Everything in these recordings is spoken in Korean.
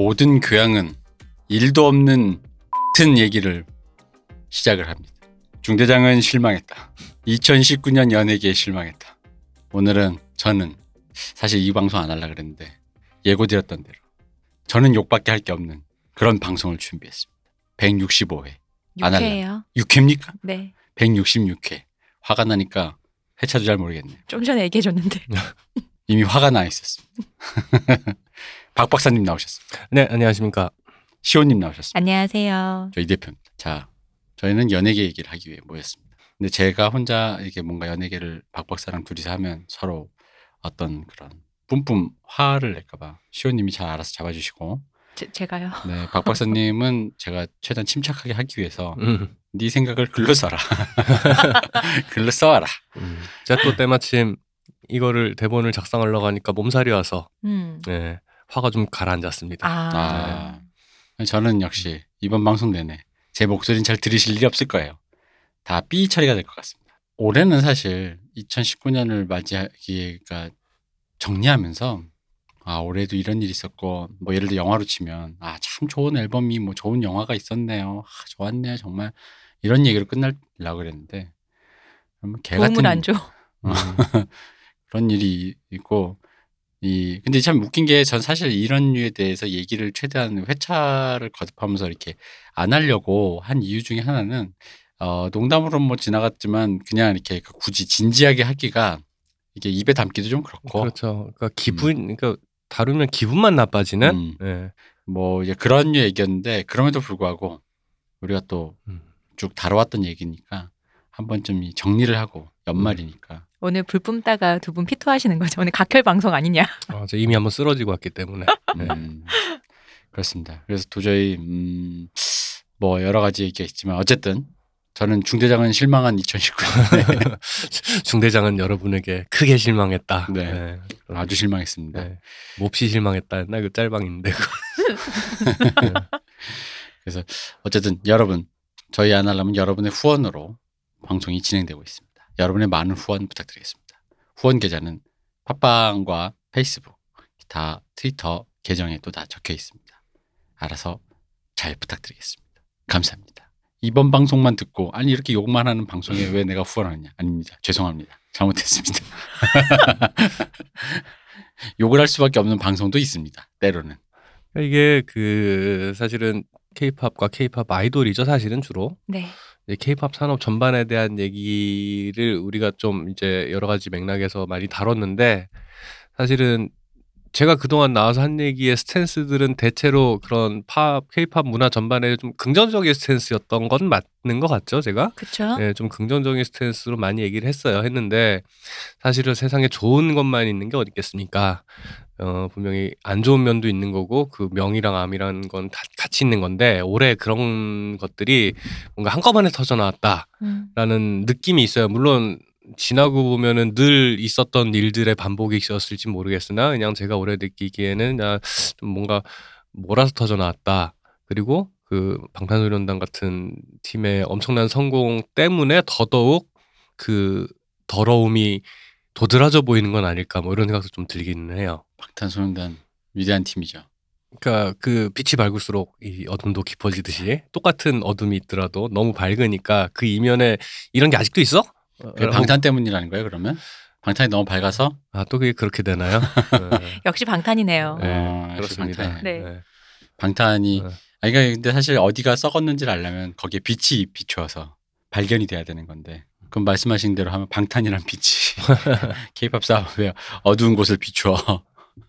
모든 교양은 일도 없는 같은 얘기를 시작을 합니다. 중대장은 실망했다. 2019년 연예계에 실망했다. 오늘은 저는 사실 이 방송 안 하려고 그랬는데 예고드렸던 대로 저는 욕밖에 할 게 없는 그런 방송을 준비했습니다. 165회. 안 할래. 6회예요. 6회입니까? 네. 166회. 화가 나니까 회차도 잘 모르겠네요. 좀 전에 얘기해 줬는데. 이미 화가 나 있었습니다. 박 박사님 나오셨습니다. 네, 안녕하십니까. 시호님 나오셨습니다. 안녕하세요. 저희 대표입니다. 자, 저희는 연예계 얘기를 하기 위해 모였습니다. 근데 제가 혼자 이렇게 뭔가 연예계를 박 박사랑 둘이서 하면 서로 어떤 그런 뿜뿜 화를 낼까봐 시호님이 잘 알아서 잡아주시고, 제, 제가요. 네, 박 박사님은 제가 최대한 침착하게 하기 위해서 음, 네 생각을 글로 써라, 글로 써와라. 음. 제가 또 때마침 이거를 대본을 작성하려고 하니까 몸살이 와서 음. 네, 화가 좀 가라앉았습니다. 아. 아, 저는 역시 이번 방송 내내 제 목소리는 잘 들으실 일이 없을 거예요. 다 삐 처리가 될 것 같습니다. 올해는 사실 2019년을 맞이하기가 정리하면서 아 올해도 이런 일이 있었고 뭐 예를 들어 영화로 치면 아 참 좋은 앨범이 뭐 좋은 영화가 있었네요. 아, 좋았네요 정말 이런 얘기로 끝날려고 그랬는데 그러면 개 같은 안 줘. 음, 그런 일이 있고 이 근데 참 웃긴 게 전 사실 이런 류에 대해서 얘기를 최대한 회차를 거듭하면서 이렇게 안 하려고 한 이유 중에 하나는 어 농담으로 뭐 지나갔지만 그냥 이렇게 그 굳이 진지하게 하기가 이게 입에 담기도 좀 그렇고 그렇죠. 그러니까 기분, 그러니까 다루면 기분만 나빠지는. 음. 네. 뭐 이제 그런 류 얘기였는데 그럼에도 불구하고 우리가 또쭉 음. 다뤄왔던 얘기니까 한 번쯤 이 정리를 하고 연말이니까 오늘 불 뿜다가 두 분 피토하시는 거죠. 오늘 각혈 방송 아니냐. 아, 저 이미 한번 쓰러지고 왔기 때문에. 네. 음, 그렇습니다. 그래서 도저히 음, 뭐 여러 가지 얘기가 있지만 어쨌든 저는 중대장은 실망한 2019년에 중대장은 여러분에게 크게 실망했다. 네. 아주 실망했습니다. 네. 몹시 실망했다. 옛날 그 짤방인데. 그거. 그래서 어쨌든 여러분 저희 안 하려면 여러분의 후원으로 방송이 진행되고 있습니다. 여러분의 많은 후원 부탁드리겠습니다. 후원 계좌는 팟빵과 페이스북, 기타 트위터 계정에도 다 적혀 있습니다. 알아서 잘 부탁드리겠습니다. 감사합니다. 이번 방송만 듣고 아니 이렇게 욕만 하는 방송에 왜 내가 후원하느냐? 아닙니다. 죄송합니다. 잘못했습니다. 욕을 할 수밖에 없는 방송도 있습니다. 때로는. 이게 그 사실은 케이팝과 케이팝 아이돌이죠. 사실은 주로. 네. 케이팝 산업 전반에 대한 얘기를 우리가 좀 이제 여러 가지 맥락에서 많이 다뤘는데 사실은 제가 그동안 나와서 한 얘기의 스탠스들은 대체로 그런 팝, 케이팝 문화 전반에 좀 긍정적인 스탠스였던 건 맞는 것 같죠, 제가? 그쵸? 네, 좀 긍정적인 스탠스로 많이 얘기를 했어요. 했는데 사실은 세상에 좋은 것만 있는 게 어디 있겠습니까? 어, 분명히 안 좋은 면도 있는 거고 그 명이랑 암이라는 건 다 같이 있는 건데 올해 그런 것들이 뭔가 한꺼번에 터져 나왔다. 음. 라는 느낌이 있어요. 물론 지나고 보면은 늘 있었던 일들의 반복이 있었을지 모르겠으나 그냥 제가 올해 느끼기에는 아, 좀 뭔가 몰아서 터져 나왔다. 그리고 그 방탄소년단 같은 팀의 엄청난 성공 때문에 더더욱 그 더러움이 도드라져 보이는 건 아닐까 뭐 이런 생각도 좀 들기는 해요. 방탄소년단 위대한 팀이죠. 그러니까 그 빛이 밝을수록 이 어둠도 깊어지듯이 똑같은 어둠이 있더라도 너무 밝으니까 그 이면에 이런 게 아직도 있어? 그게 방탄 때문이라는 거예요, 그러면? 방탄이 너무 밝아서? 아 또 그게 그렇게 되나요? 네. 역시 방탄이네요. 네, 어, 그렇습니다. 방탄. 네. 방탄이 네. 아니 그러니까 근데 사실 어디가 썩었는지를 알려면 거기에 빛이 비추어서 발견이 돼야 되는 건데 그럼 말씀하신 대로 하면 방탄이란 빛이 케이팝 사업에 어두운 곳을 비추어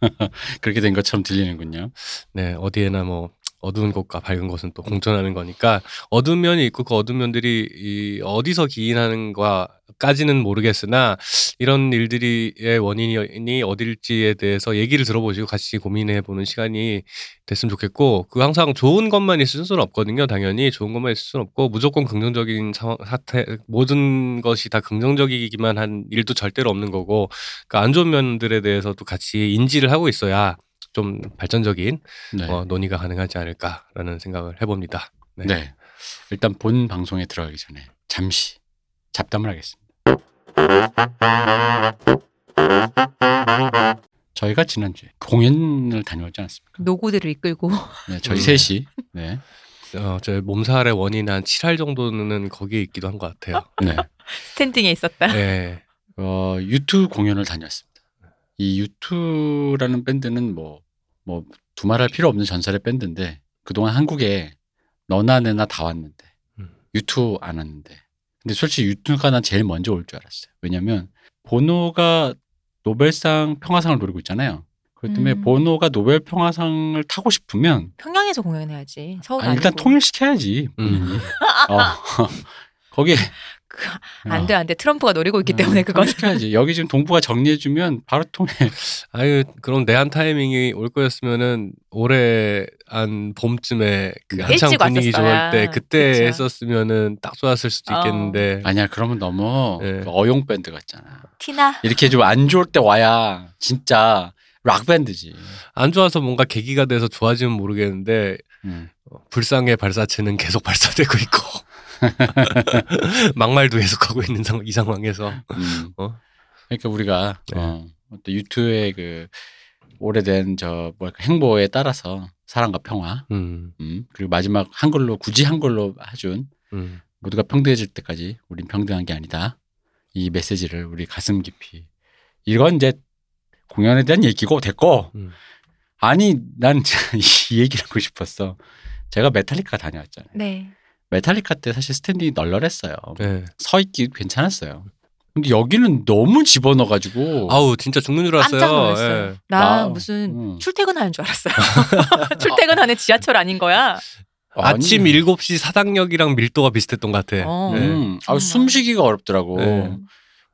그렇게 된 것처럼 들리는군요. 네, 어디에나 뭐 어두운 곳과 밝은 곳은 또 공존하는 거니까 어두운 면이 있고 그 어두운 면들이 이 어디서 기인하는가까지는 모르겠으나 이런 일들이의 원인이 어딜지에 대해서 얘기를 들어보시고 같이 고민해 보는 시간이 됐으면 좋겠고 그 항상 좋은 것만 있을 수는 없거든요. 당연히 좋은 것만 있을 수는 없고 무조건 긍정적인 상황 사태 모든 것이 다 긍정적이기만 한 일도 절대로 없는 거고 그안 좋은 면들에 대해서도 같이 인지를 하고 있어야 좀 발전적인 네. 어, 논의가 가능하지 않을까라는 생각을 해봅니다. 네. 네. 일단 본 방송에 들어가기 전에 잠시 잡담을 하겠습니다. 저희가 지난주에 공연을 다녀오지 않았습니까? 노고들을 이끌고 네, 저희 음. 셋이 네. 어, 저 몸살의 원인 한 7할 정도는 거기에 있기도 한 것 같아요. 네. standing에 있었다. 네. 어, U2 공연을 다녔습니다. 이 U2라는 밴드는 뭐, 뭐, 두말할 필요 없는 전설의 밴드인데, 그동안 한국에 너나 내나 다 왔는데, 음. U2 안 왔는데. 근데 솔직히 U2가 난 제일 먼저 올 줄 알았어요. 왜냐면, 보노가 노벨상 평화상을 노리고 있잖아요. 그렇기 때문에 음. 보노가 노벨 평화상을 타고 싶으면, 평양에서 공연해야지. 서울 아니, 일단. 통일시켜야지. 음. 어. 거기에 그, 안 돼, 안 돼. 트럼프가 노리고 있기 때문에 어, 그건. 통일시켜야지. 여기 지금 동부가 정리해주면 바로 통일. 아유, 그럼 내한 타이밍이 올 거였으면은 올해 한 봄쯤에 그그 한창 분위기 왔었어야. 좋을 때 그때 그쵸. 했었으면은 딱 좋았을 수도 어. 있겠는데. 아니야 그러면 너무 네. 그 어용 밴드 같잖아. 티나. 이렇게 좀 안 좋을 때 와야 진짜 락 밴드지. 안 좋아서 뭔가 계기가 돼서 좋아지면 모르겠는데 음. 어, 불상의 발사체는 계속 발사되고 있고 막말도 계속하고 있는 상, 이 상황에서 음. 어? 그러니까 우리가 네. 어, 어떤 유튜브의 그 오래된 저 뭐랄까 행보에 따라서 사랑과 평화, 음, 음, 그리고 마지막 한글로 굳이 한글로 해준 음. 모두가 평등해질 때까지 우린 평등한 게 아니다. 이 메시지를 우리 가슴 깊이 이건 이제 공연에 대한 얘기고 됐고 음. 아니 난 이 얘기를 하고 싶었어. 제가 메탈리카 다녀왔잖아요. 네. 메탈리카 때 사실 standing이 널널했어요. 네. 서 있기 괜찮았어요. 근데 여기는 너무 집어넣어가지고 아우 진짜 죽는 줄 알았어요. 깜짝 놀랐어요. 예. 나 나- 무슨 음. 출퇴근하는 줄 알았어요. 출퇴근하는 지하철 아닌 거야. 아니, 아침 7시 사당역이랑 밀도가 비슷했던 것 같아. 어. 네. 음, 아. 숨쉬기가 어렵더라고. 네.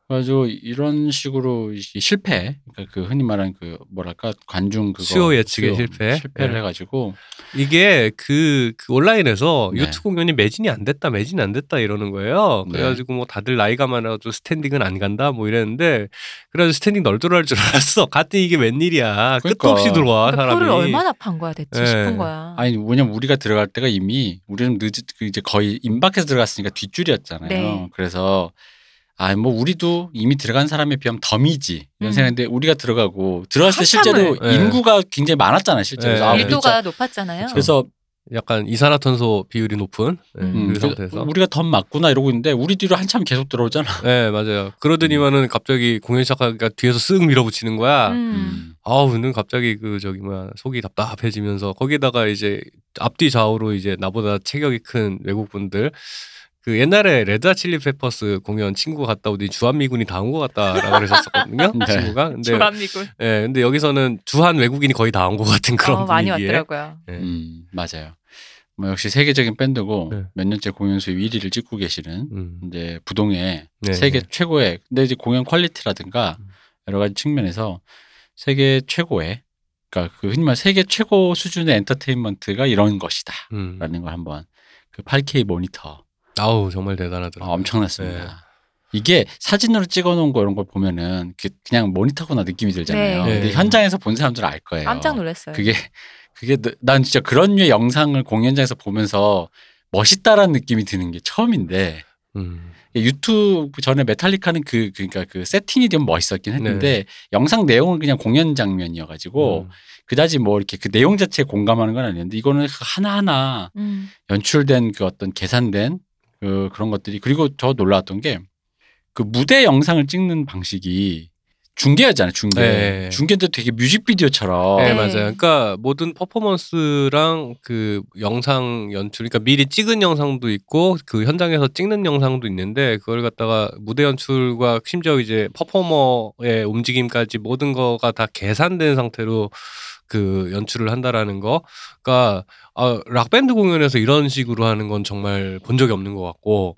그래가지고 이런 식으로 이 실패, 그러니까 그 흔히 말하는 그 뭐랄까 관중 그거 수요 예측의 실패. 실패를 네. 해가지고 이게 그, 그 온라인에서 네. U2 공연이 매진이 안 됐다, 매진이 안 됐다 이러는 거예요. 네. 그래가지고 뭐 다들 나이가 많아가지고 standing은 안 간다 뭐 이랬는데 그래가지고 standing 널널할 줄 알았어. 갔더니 이게 웬일이야. 끝도 그러니까. 없이 들어와 사람이. 표를 얼마나 판 거야 대체 네. 싶은 거야. 아니 왜냐면 우리가 들어갈 때가 이미 우리는 늦그 이제 거의 임박해서 들어갔으니까 뒷줄이었잖아요. 네. 그래서 아 뭐 우리도 이미 들어간 사람에 비하면 덤이지 이런 음. 생각인데 우리가 들어가고 들어갔을 때. 실제로 네. 인구가 굉장히 많았잖아요. 실제로. 네. 아, 밀도가. 높았잖아요. 그래서 약간 이산화탄소 비율이 높은 네, 음, 상태에서. 우리가 덤 맞구나 이러고 있는데 우리 뒤로 한참 계속 들어오잖아. 네 맞아요. 그러더니만은 갑자기 공연 시작하니까 뒤에서 쓱 밀어붙이는 거야. 음. 음. 아우, 근데 갑자기 그 저기 뭐야 속이 답답해지면서 거기다가 이제 앞뒤 좌우로 이제 나보다 체격이 큰 외국 분들 그 옛날에 Red Chili Peppers 공연 친구가 갔다 오더니 주한 미군이 다 온 것 같다라고 그랬었거든요 네. 친구가 근데 주한미군. 예 근데 여기서는 주한 외국인이 거의 다 온 것 같은 그런 어, 많이 분위기에 왔더라고요. 예. 음, 맞아요. 뭐 역시 세계적인 밴드고 네. 몇 년째 공연 수입 1위를 찍고 계시는 음. 이제 부동의 네, 세계 네. 최고의 근데 이제 공연 quality라든가 음. 여러 가지 측면에서 세계 최고의 그러니까 그 흔히 말 세계 최고 수준의 엔터테인먼트가 이런 것이다라는 음. 걸 한번 그 8K 모니터 아우 정말 아, 대단하더라고요 엄청났습니다. 네. 이게 사진으로 찍어놓은 거 이런 걸 보면은 그- 그냥 모니터구나 느낌이 들잖아요. 네. 근데 네. 현장에서 본 사람들은 알 거예요. 깜짝 놀랐어요. 그게 그게 너- 난 진짜 그런 류의 영상을 공연장에서 보면서 멋있다라는 느낌이 드는 게 처음인데 음. 유튜브 전에 메탈리카는 그 그러니까 그 세팅이 좀 멋있었긴 했는데 네. 영상 내용은 그냥 공연 장면이어가지고 음. 그다지 뭐 이렇게 그 내용 자체에 공감하는 건 아닌데 이거는 그 하나 하나 음. 연출된 그 어떤 계산된 그 그런 것들이 그리고 저 놀라웠던 게 그 무대 영상을 찍는 방식이 중계였잖아요 중계 네. 중계도 되게 뮤직비디오처럼 네, 네. 맞아요. 그러니까 모든 퍼포먼스랑 그 영상 연출, 그러니까 미리 찍은 영상도 있고 그 현장에서 찍는 영상도 있는데 그걸 갖다가 무대 연출과 심지어 이제 퍼포머의 움직임까지 모든 거가 다 계산된 상태로 그 연출을 한다라는 거. 그러니까 아, 락 밴드 공연에서 이런 식으로 하는 건 정말 본 적이 없는 것 같고.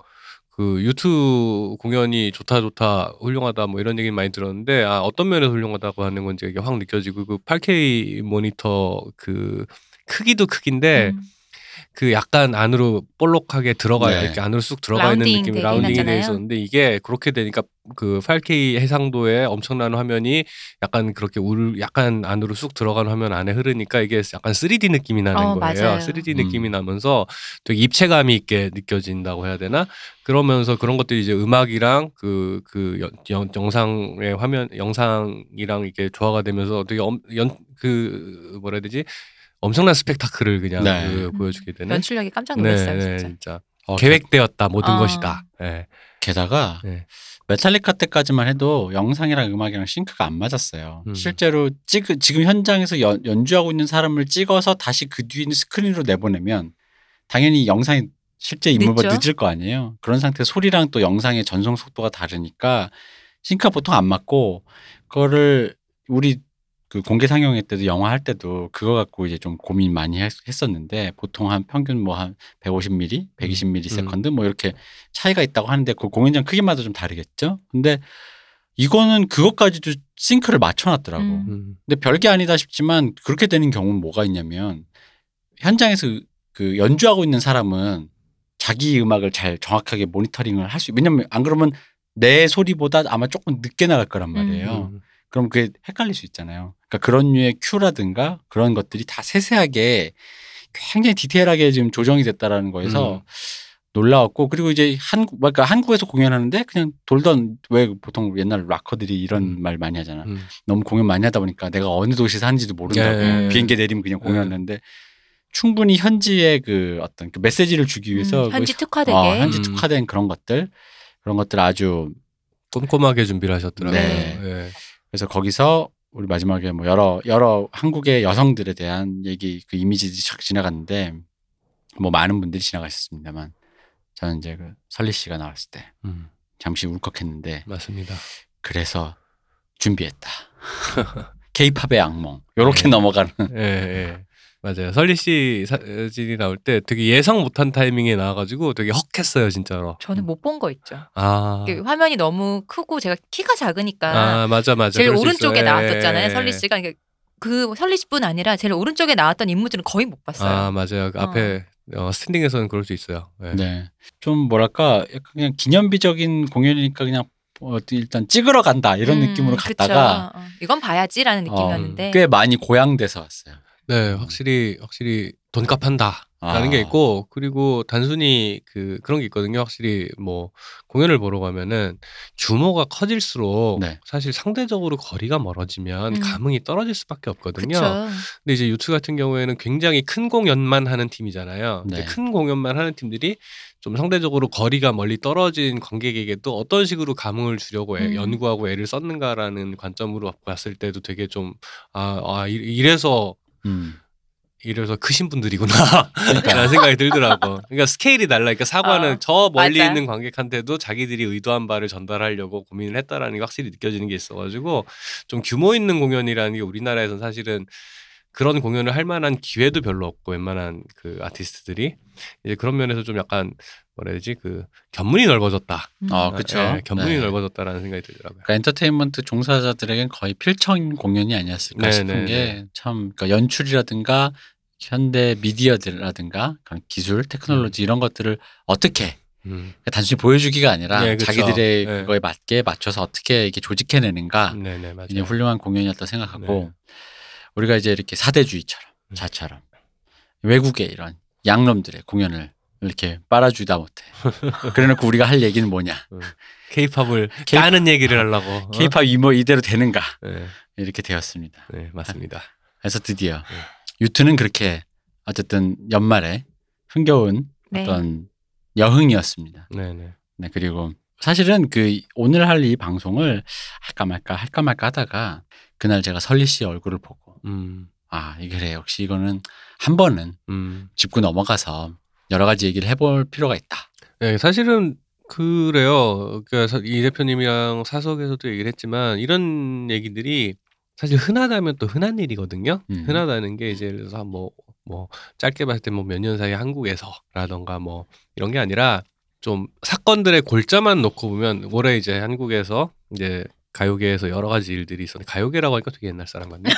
그 유튜브 공연이 좋다 좋다 훌륭하다 뭐 이런 얘기 많이 들었는데 아 어떤 면에서 훌륭하다고 하는 건지 이게 확 느껴지고 그 8K 모니터 그 크기도 크긴데 음. 그 약간 안으로 볼록하게 들어가 네. 이렇게 안으로 쑥 들어가 있는 느낌이 라운딩이 돼 하잖아요. 있었는데 이게 그렇게 되니까 그 8K 해상도의 엄청난 화면이 약간 그렇게 울 약간 안으로 쑥 들어간 화면 안에 흐르니까 이게 약간 3D 느낌이 나는 어, 거예요. 맞아요. 3D 음. 느낌이 나면서 되게 입체감이 있게 느껴진다고 해야 되나? 그러면서 그런 것들이 이제 음악이랑 그, 그 연- 연- 영상의 화면, 영상이랑 이게 조화가 되면서 되게 엄, 연, 그, 뭐라 해야 되지? 엄청난 스펙타클을 그냥 네. 그 음, 보여주게 되는. 연출력이 깜짝 놀랐어요, 네, 진짜. 진짜. 어, 계획되었다, 모든 어. 것이다. 예. 게다가 네. 메탈리카 때까지만 해도 영상이랑 음악이랑 sync가 안 맞았어요. 음. 실제로 찍, 지금 현장에서 연, 연주하고 있는 사람을 찍어서 다시 그 뒤에 있는 스크린으로 내보내면 당연히 영상이 실제 인물보다 늦죠? 늦을 거 아니에요. 그런 상태 소리랑 또 영상의 전송 속도가 다르니까 sync가 보통 안 맞고 그거를 우리 그 공개 상영회 때도 영화 할 때도 그거 갖고 이제 좀 고민 많이 했, 었는데 보통 한 평균 뭐 한 150milli, 120millisecond 뭐 이렇게 차이가 있다고 하는데 그 공연장 크기마다 좀 다르겠죠. 근데 이거는 그것까지도 싱크를 맞춰놨더라고. 음. 음. 근데 별게 아니다 싶지만 그렇게 되는 경우는 뭐가 있냐면 현장에서 그 연주하고 있는 사람은 자기 음악을 잘 정확하게 모니터링을 할 수, 왜냐면 안 그러면 내 소리보다 아마 조금 늦게 나갈 거란 말이에요. 음. 그럼 그게 헷갈릴 수 있잖아요. 그러니까 그런 류의 큐라든가 그런 것들이 다 세세하게 굉장히 디테일하게 지금 조정이 됐다라는 거에서 음. 놀라웠고 그리고 이제 한국 그러니까 한국에서 공연하는데 그냥 돌던 왜 보통 옛날 락커들이 이런 음. 말 많이 하잖아. 음. 너무 공연 많이 하다 보니까 내가 어느 도시에 사는지도 모른다고 예, 예. 비행기 내리면 그냥 공연하는데 충분히 현지의 그 어떤 그 메시지를 주기 위해서 음, 현지 그- 특화되게. 어, 현지 음. 특화된 그런 것들 그런 것들 아주 꼼꼼하게 준비를 하셨더라고요. 네. 예. 그래서 거기서 우리 마지막에 뭐 여러 여러 한국의 여성들에 대한 얘기 그 이미지들이 쫙 지나갔는데 뭐 많은 분들이 지나가셨습니다만 저는 이제 그 설리 씨가 나왔을 때 음. 잠시 울컥했는데 맞습니다. 그래서 준비했다. 케이팝의 악몽 요렇게 네. 넘어가는 예, 예. 맞아요. 설리 씨 사진이 나올 때 되게 예상 못한 타이밍에 나와가지고 되게 헉했어요, 진짜로. 저는 못 본 거 있죠. 아, 그 화면이 너무 크고 제가 키가 작으니까 아 맞아, 맞아. 제일 오른쪽에. 나왔었잖아요. 예, 설리 예. 씨가 그러니까 그 설리 씨뿐 아니라 제일 오른쪽에 나왔던 인물들은 거의 못 봤어요. 아 맞아요. 그 어. 앞에 어, 스탠딩에서는 그럴 수 있어요. 예. 네. 좀 뭐랄까 약간 그냥 기념비적인 공연이니까 그냥 어, 일단 찍으러 간다 이런 음, 느낌으로 그쵸. 갔다가 어, 이건 봐야지라는 어, 느낌이었는데 꽤 많이 고양돼서 왔어요. 네, 확실히 확실히 돈값 한다. 라는 아. 게 있고 그리고 단순히 그 그런 게 있거든요. 확실히 뭐 공연을 보러 가면은 규모가 커질수록 네. 사실 상대적으로 거리가 멀어지면 음. 감흥이 떨어질 수밖에 없거든요. 그쵸. 근데 이제 유튜 같은 경우에는 굉장히 큰 공연만 하는 팀이잖아요. 네. 큰 공연만 하는 팀들이 좀 상대적으로 거리가 멀리 떨어진 관객에게 또 어떤 식으로 감흥을 주려고 애- 음. 연구하고 애를 썼는가라는 관점으로 봤을 때도 되게 좀 아, 아 이- 이래서 음. 이래서 크신 분들이구나 라는 생각이 들더라고. 그러니까 스케일이 달라. 그러니까 사과는 어, 저 멀리 맞아. 있는 관객한테도 자기들이 의도한 바를 전달하려고 고민을 했다라는 게 확실히 느껴지는 게 있어가지고 좀 규모 있는 공연이라는 게 우리나라에서는 사실은 그런 공연을 할 만한 기회도 별로 없고 웬만한 그 아티스트들이 이제 그런 면에서 좀 약간 뭐라 해야 되지 그 견문이 넓어졌다. 음. 아, 그쵸. 예, 견문이 네. 넓어졌다라는 생각이 들더라고요. 그러니까 엔터테인먼트 종사자들에겐 거의 필청 공연이 아니었을까 네, 싶은 네, 게참 그러니까 연출이라든가 현대 미디어들이라든가 그런 기술, 테크놀로지 이런 것들을 어떻게 음. 그러니까 단순히 보여주기가 아니라 네, 그쵸. 자기들의 네. 그거에 맞게 맞춰서 어떻게 이렇게 조직해내는가 네네 맞아요. 굉장히 훌륭한 공연이었다 생각하고 네. 우리가 이제 이렇게 사대주의처럼 음. 자처럼 외국의 이런 양놈들의 공연을 이렇게 빨아주다 못해. 그래놓고 우리가 할 얘기는 뭐냐? 케이팝을 케이- 까는 얘기를 하려고. 어? 케이팝 이뭐 이대로 되는가? 네, 이렇게 되었습니다. 네 맞습니다. 그래서 드디어 네. 유튜는 그렇게 어쨌든 연말에 흥겨운 네. 어떤 여흥이었습니다. 네 네. 네 그리고 사실은 그 오늘 할 이 방송을 할까 말까 할까 말까 하다가 그날 제가 설리 씨 얼굴을 보고 음, 아 이게 그래 역시 이거는 한 번은 음. 짚고 넘어가서 여러 가지 얘기를 해볼 필요가 있다. 네, 사실은 그래요. 그러니까 사- 이 대표님이랑 사석에서도 얘기를 했지만 이런 얘기들이 사실 흔하다면 또 흔한 일이거든요. 음. 흔하다는 게 이제 예를 들어서 뭐, 뭐 짧게 봤을 때 뭐 몇 년 사이 한국에서라던가 뭐 이런 게 아니라 좀 사건들의 골자만 놓고 보면 올해 이제 한국에서 이제 가요계에서 여러 가지 일들이 있었는데 가요계라고 하니까 되게 옛날 사람 같네.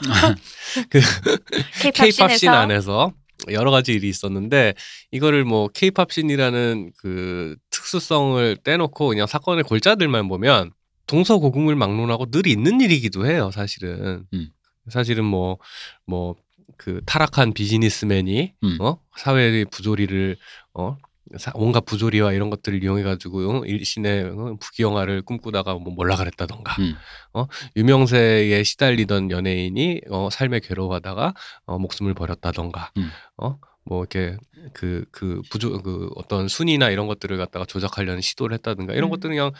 그 scene scene에서 안에서 여러 가지 일이 있었는데 이거를 뭐 케이팝 scene이라는 그 특수성을 떼놓고 그냥 사건의 골자들만 보면 동서고금을 막론하고 늘 있는 일이기도 해요, 사실은. 음. 사실은 뭐 뭐 그 타락한 비즈니스맨이 음. 어 사회의 부조리를 어 사- 온갖 부조리와 이런 것들을 이용해 가지고 일신의 어, 부귀영화를 꿈꾸다가 뭐 몰라 그랬다던가. 음. 유명세에 시달리던 연예인이 어, 삶에 괴로워하다가 어, 목숨을 버렸다던가. 음. 어? 뭐 이렇게 그그 부조 그 어떤 순위나 이런 것들을 갖다가 조작하려는 시도를 했다든가. 이런 음. 것들은 그냥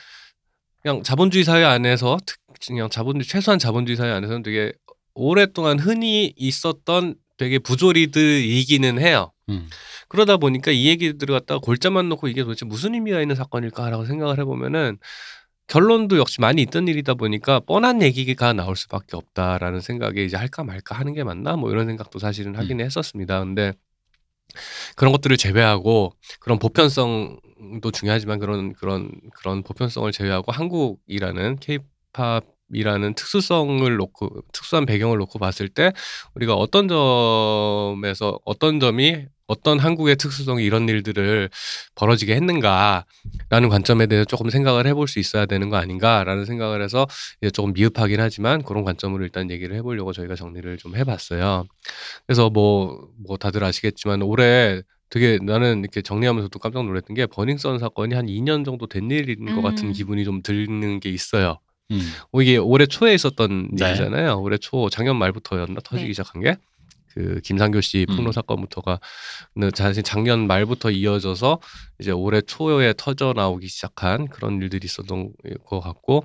그냥 자본주의 사회 안에서 특 그냥 자본주의 최소한 자본주의 사회 안에서는 되게 오랫동안 흔히 있었던 되게 부조리들이기는 해요. 음. 그러다 보니까 이 얘기들을 갖다가 골자만 놓고 이게 도대체 무슨 의미가 있는 사건일까라고 생각을 해보면은 결론도 역시 많이 있던 일이다 보니까 뻔한 얘기가 나올 수밖에 없다라는 생각에 이제 할까 말까 하는 게 맞나 뭐 이런 생각도 사실은 하긴 했었습니다. 근데 그런 것들을 제외하고 그런 보편성도 중요하지만 그런 그런 그런 보편성을 제외하고 한국이라는 케이팝 이라는 특수성을 놓고 특수한 배경을 놓고 봤을 때 우리가 어떤 점에서 어떤 점이 어떤 한국의 특수성이 이런 일들을 벌어지게 했는가라는 관점에 대해서 조금 생각을 해볼 수 있어야 되는 거 아닌가라는 생각을 해서 이제 조금 미흡하긴 하지만 그런 관점으로 일단 얘기를 해보려고 저희가 정리를 좀 해봤어요. 그래서 뭐, 뭐 다들 아시겠지만 올해 되게 나는 이렇게 정리하면서도 깜짝 놀랐던 게 버닝썬 사건이 한 2년 정도 된 일인 것 같은 음. 기분이 좀 드는 게 있어요. 음. 어, 이게 올해 초에 있었던 네. 일이잖아요. 올해 초 작년 말부터였나 터지기 네. 시작한 게. 그 김상교 씨 폭로 음. 사건부터가 근데 사실 작년 말부터 이어져서 이제 올해 초에 터져 나오기 시작한 그런 일들이 있었던 것 같고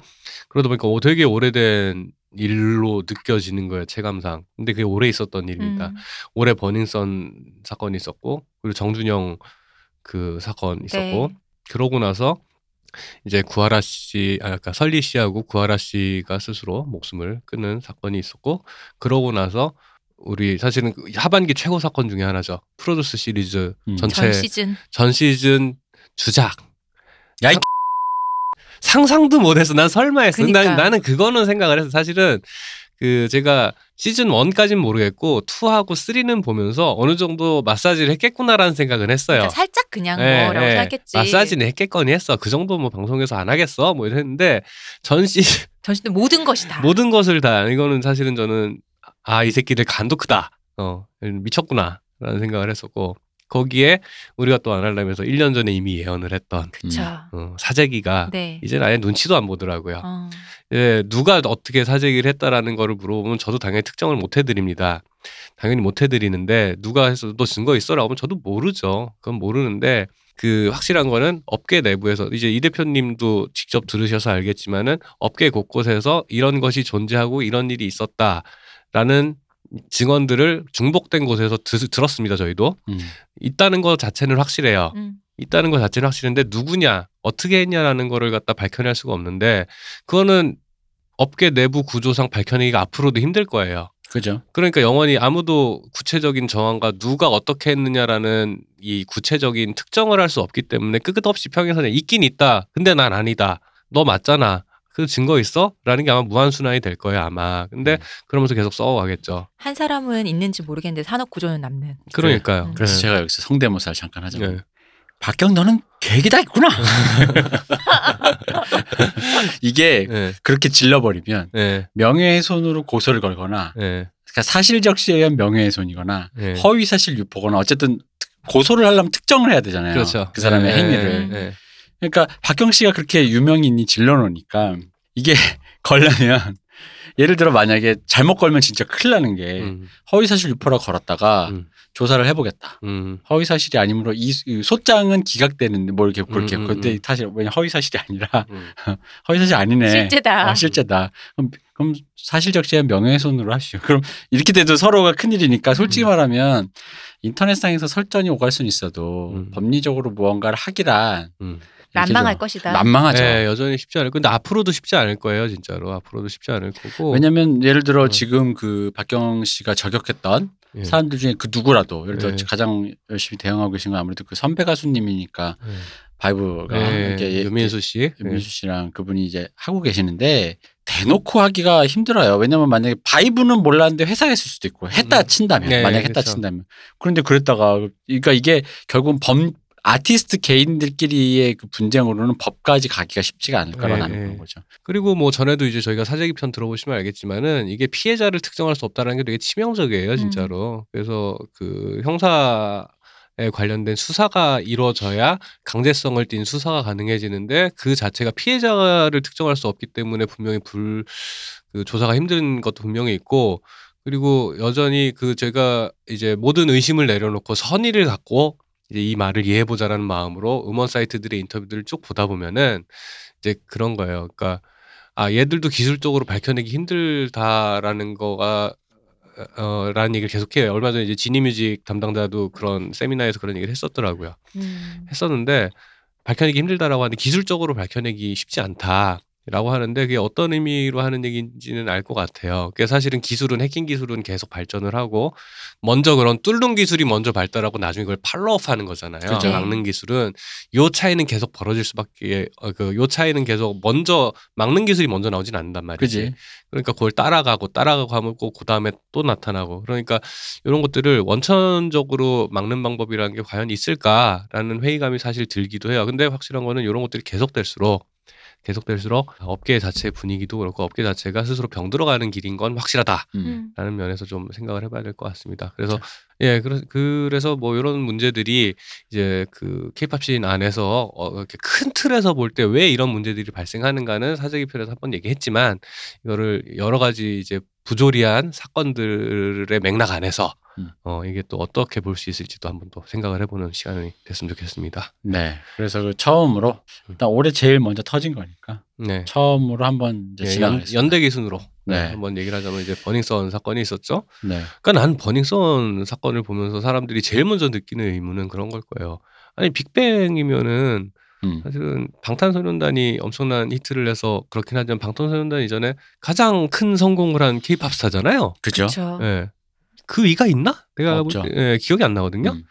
그러다 보니까 어, 되게 오래된 일로 느껴지는 거예요 체감상. 근데 그게 오래 있었던 일입니다. 음. 올해 버닝썬 사건이 있었고 그리고 정준영 그 사건 있었고 네. 그러고 나서 이제 구하라 씨, 아, 그러니까 설리 씨하고 구하라 씨가 스스로 목숨을 끊는 사건이 있었고 그러고 나서 우리 사실은 그 하반기 최고 사건 중에 하나죠. 프로듀스 시리즈 음. 전체 전 시즌 전 시즌 주작. 야, 이 상상도 못해서 난 설마 했어. 그니까. 난, 나는 그거는 생각을 해서 사실은 그 제가 시즌 1까지는 모르겠고 2하고 3는 보면서 어느 정도 마사지를 했겠구나라는 생각은 했어요. 그러니까 살짝 그냥 예, 뭐라고 예. 생각했지. 마사지는 했겠거니 했어. 그 정도 뭐 방송에서 안 하겠어. 뭐 이랬는데 전 시즌 전 시즌 모든 것이 다. 모든 것을 다 이거는 사실은 저는 아 이 새끼들 간도 크다. 어 미쳤구나 라는 생각을 했었고 거기에 우리가 또 안 하려면서 1년 전에 이미 예언을 했던 그쵸. 어, 사재기가 네. 이제는 아예 눈치도 안 보더라고요. 어. 예, 누가 어떻게 사재기를 했다라는 거를 물어보면 저도 당연히 특정을 못 해드립니다. 당연히 못 해드리는데 누가 해서 너 증거 있어라고 하면 저도 모르죠. 그건 모르는데 그 확실한 거는 업계 내부에서 이제 이 대표님도 직접 들으셔서 알겠지만은 업계 곳곳에서 이런 것이 존재하고 이런 일이 있었다라는 증언들을 중복된 곳에서 드- 들었습니다. 저희도 음. 있다는 것 자체는 확실해요. 음. 있다는 것 자체는 확실한데 누구냐 어떻게 했냐라는 거를 갖다 밝혀낼 수가 없는데 그거는 업계 내부 구조상 밝혀내기가 앞으로도 힘들 거예요. 그죠. 그러니까 영원히 아무도 구체적인 정황과 누가 어떻게 했느냐라는 이 구체적인 특정을 할 수 없기 때문에 끝없이 평행선에 있긴 있다. 근데 난 아니다. 너 맞잖아. 그 증거 있어? 라는 게 아마 무한순환이 될 거예요, 아마. 근데 음. 그러면서 계속 써가겠죠. 한 사람은 있는지 모르겠는데 산업 구조는 남는. 그러니까요. 음. 그래서 네. 제가 여기서 성대모사를 잠깐 하자면 네. 박경 너는 계획이 다 있구나. 이게 네. 그렇게 질러버리면 네. 명예훼손으로 고소를 걸거나 네. 그러니까 사실적시에 의한 명예훼손이거나 네. 허위사실 유포거나 어쨌든 고소를 하려면 특정을 해야 되잖아요. 그렇죠. 그 사람의 네. 행위를. 네. 그러니까 박경 씨가 그렇게 유명인이 질러놓으니까 이게 걸려면 예를 들어 만약에 잘못 걸면 진짜 큰일 나는 게 음. 허위사실 유포라고 걸었다가 음. 조사를 해보겠다. 음. 허위사실이 아니므로 이, 이 소장은 기각되는데 뭘 이렇게 그렇게 음, 음, 근데 음. 사실 왜냐 허위사실이 아니라 음. 허위사실 아니네. 실제다. 아, 실제다. 그럼, 그럼 사실적시한 명예훼손으로 하시오. 그럼 이렇게 돼도 서로가 큰일이니까 솔직히 음. 말하면 인터넷상에서 설전이 오갈 수는 있어도 음. 법리적으로 무언가를 하기란 음. 난망할 좀 것이다. 난망하죠. 네, 여전히 쉽지 않을 근데 앞으로도 쉽지 않을 거예요, 진짜로. 앞으로도 쉽지 않을 거고. 왜냐면 예를 들어 어. 지금 그 박경 씨가 저격했던 예. 사람들 중에 그 누구라도 예를 들어 네. 가장 열심히 대응하고 계신 건 아무래도 그 선배 가수님이니까 네. 바이브가 네, 이렇게 윤민수 씨. 네. 윤민수 씨랑 그분이 이제 하고 계시는데 대놓고 하기가 힘들어요. 왜냐면 만약에 바이브는 몰랐는데 회사에 있을 수도 있고 했다 음. 친다면 네, 만약 했다 그렇죠. 친다면 그런데 그랬다가 그러니까 이게 결국은 범 아티스트 개인들끼리의 그 분쟁으로는 법까지 가기가 쉽지가 않을 거라는 네, 네. 거죠. 그리고 뭐 전에도 이제 저희가 사재기 편 들어보시면 알겠지만은 이게 피해자를 특정할 수 없다는 게 되게 치명적이에요, 진짜로. 그래서 그 형사 에 관련된 수사가 이루어져야 강제성을 띈 수사가 가능해지는데 그 자체가 피해자를 특정할 수 없기 때문에 분명히 불 그 조사가 힘든 것도 분명히 있고 그리고 여전히 그 제가 이제 모든 의심을 내려놓고 선의를 갖고 이제 이 말을 이해해 보자라는 마음으로 음원 사이트들의 인터뷰들을 쭉 보다 보면은 이제 그런 거예요. 그러니까 아 얘들도 기술적으로 밝혀내기 힘들다라는 거가 어 라는 얘기를 계속해요. 얼마 전에 이제 지니뮤직 담당자도 그런 세미나에서 그런 얘기를 했었더라고요. 음. 했었는데 밝혀내기 힘들다라고 하는데 기술적으로 밝혀내기 쉽지 않다. 라고 하는데 그게 어떤 의미로 하는 얘기인지는 알 것 같아요. 그게 사실은 기술은 해킹 기술은 계속 발전을 하고 먼저 그런 뚫는 기술이 먼저 발달하고 나중에 그걸 팔로우하는 거잖아요. 그죠. 막는 기술은 요 차이는 계속 벌어질 수밖에 어, 그요 차이는 계속 먼저 막는 기술이 먼저 나오진 않는단 말이지. 그지? 그러니까 그걸 따라가고 따라가고 하면 꼭 그 다음에 또 나타나고 그러니까 이런 것들을 원천적으로 막는 방법이라는 게 과연 있을까라는 회의감이 사실 들기도 해요. 근데 확실한 거는 이런 것들이 계속될수록 계속될수록 업계 자체의 분위기도 그렇고 업계 자체가 스스로 병들어가는 길인 건 확실하다. 음. 라는 면에서 좀 생각을 해봐야 될 것 같습니다. 그래서 예, 그래, 그래서 뭐 이런 문제들이 이제 그 케이팝 씬 안에서 어, 이렇게 큰 틀에서 볼 때 왜 이런 문제들이 발생하는가는 사재기 편에서 한 번 얘기했지만 이거를 여러 가지 이제 부조리한 사건들의 맥락 안에서 음. 어 이게 또 어떻게 볼 수 있을지도 한번 또 생각을 해보는 시간이 됐으면 좋겠습니다. 네. 그래서 그 처음으로 일단 올해 제일 먼저 터진 거니까 네. 처음으로 한번 이제 예, 진행을 연. 연대 기순으로 네. 네. 한번 얘기를 하자면 이제 버닝썬 사건이 있었죠. 네. 그러니까 난 버닝썬 사건을 보면서 사람들이 제일 먼저 느끼는 의문은 그런 걸 거예요. 아니 빅뱅이면은 음. 사실은 방탄소년단이 엄청난 히트를 내서 그렇긴 하지만 방탄소년단 이전에 가장 큰 성공을 한 케이팝 스타잖아요. 그죠? 예. 그 위가 있나? 내가 없죠. 볼 때, 예, 기억이 안 나거든요. 음.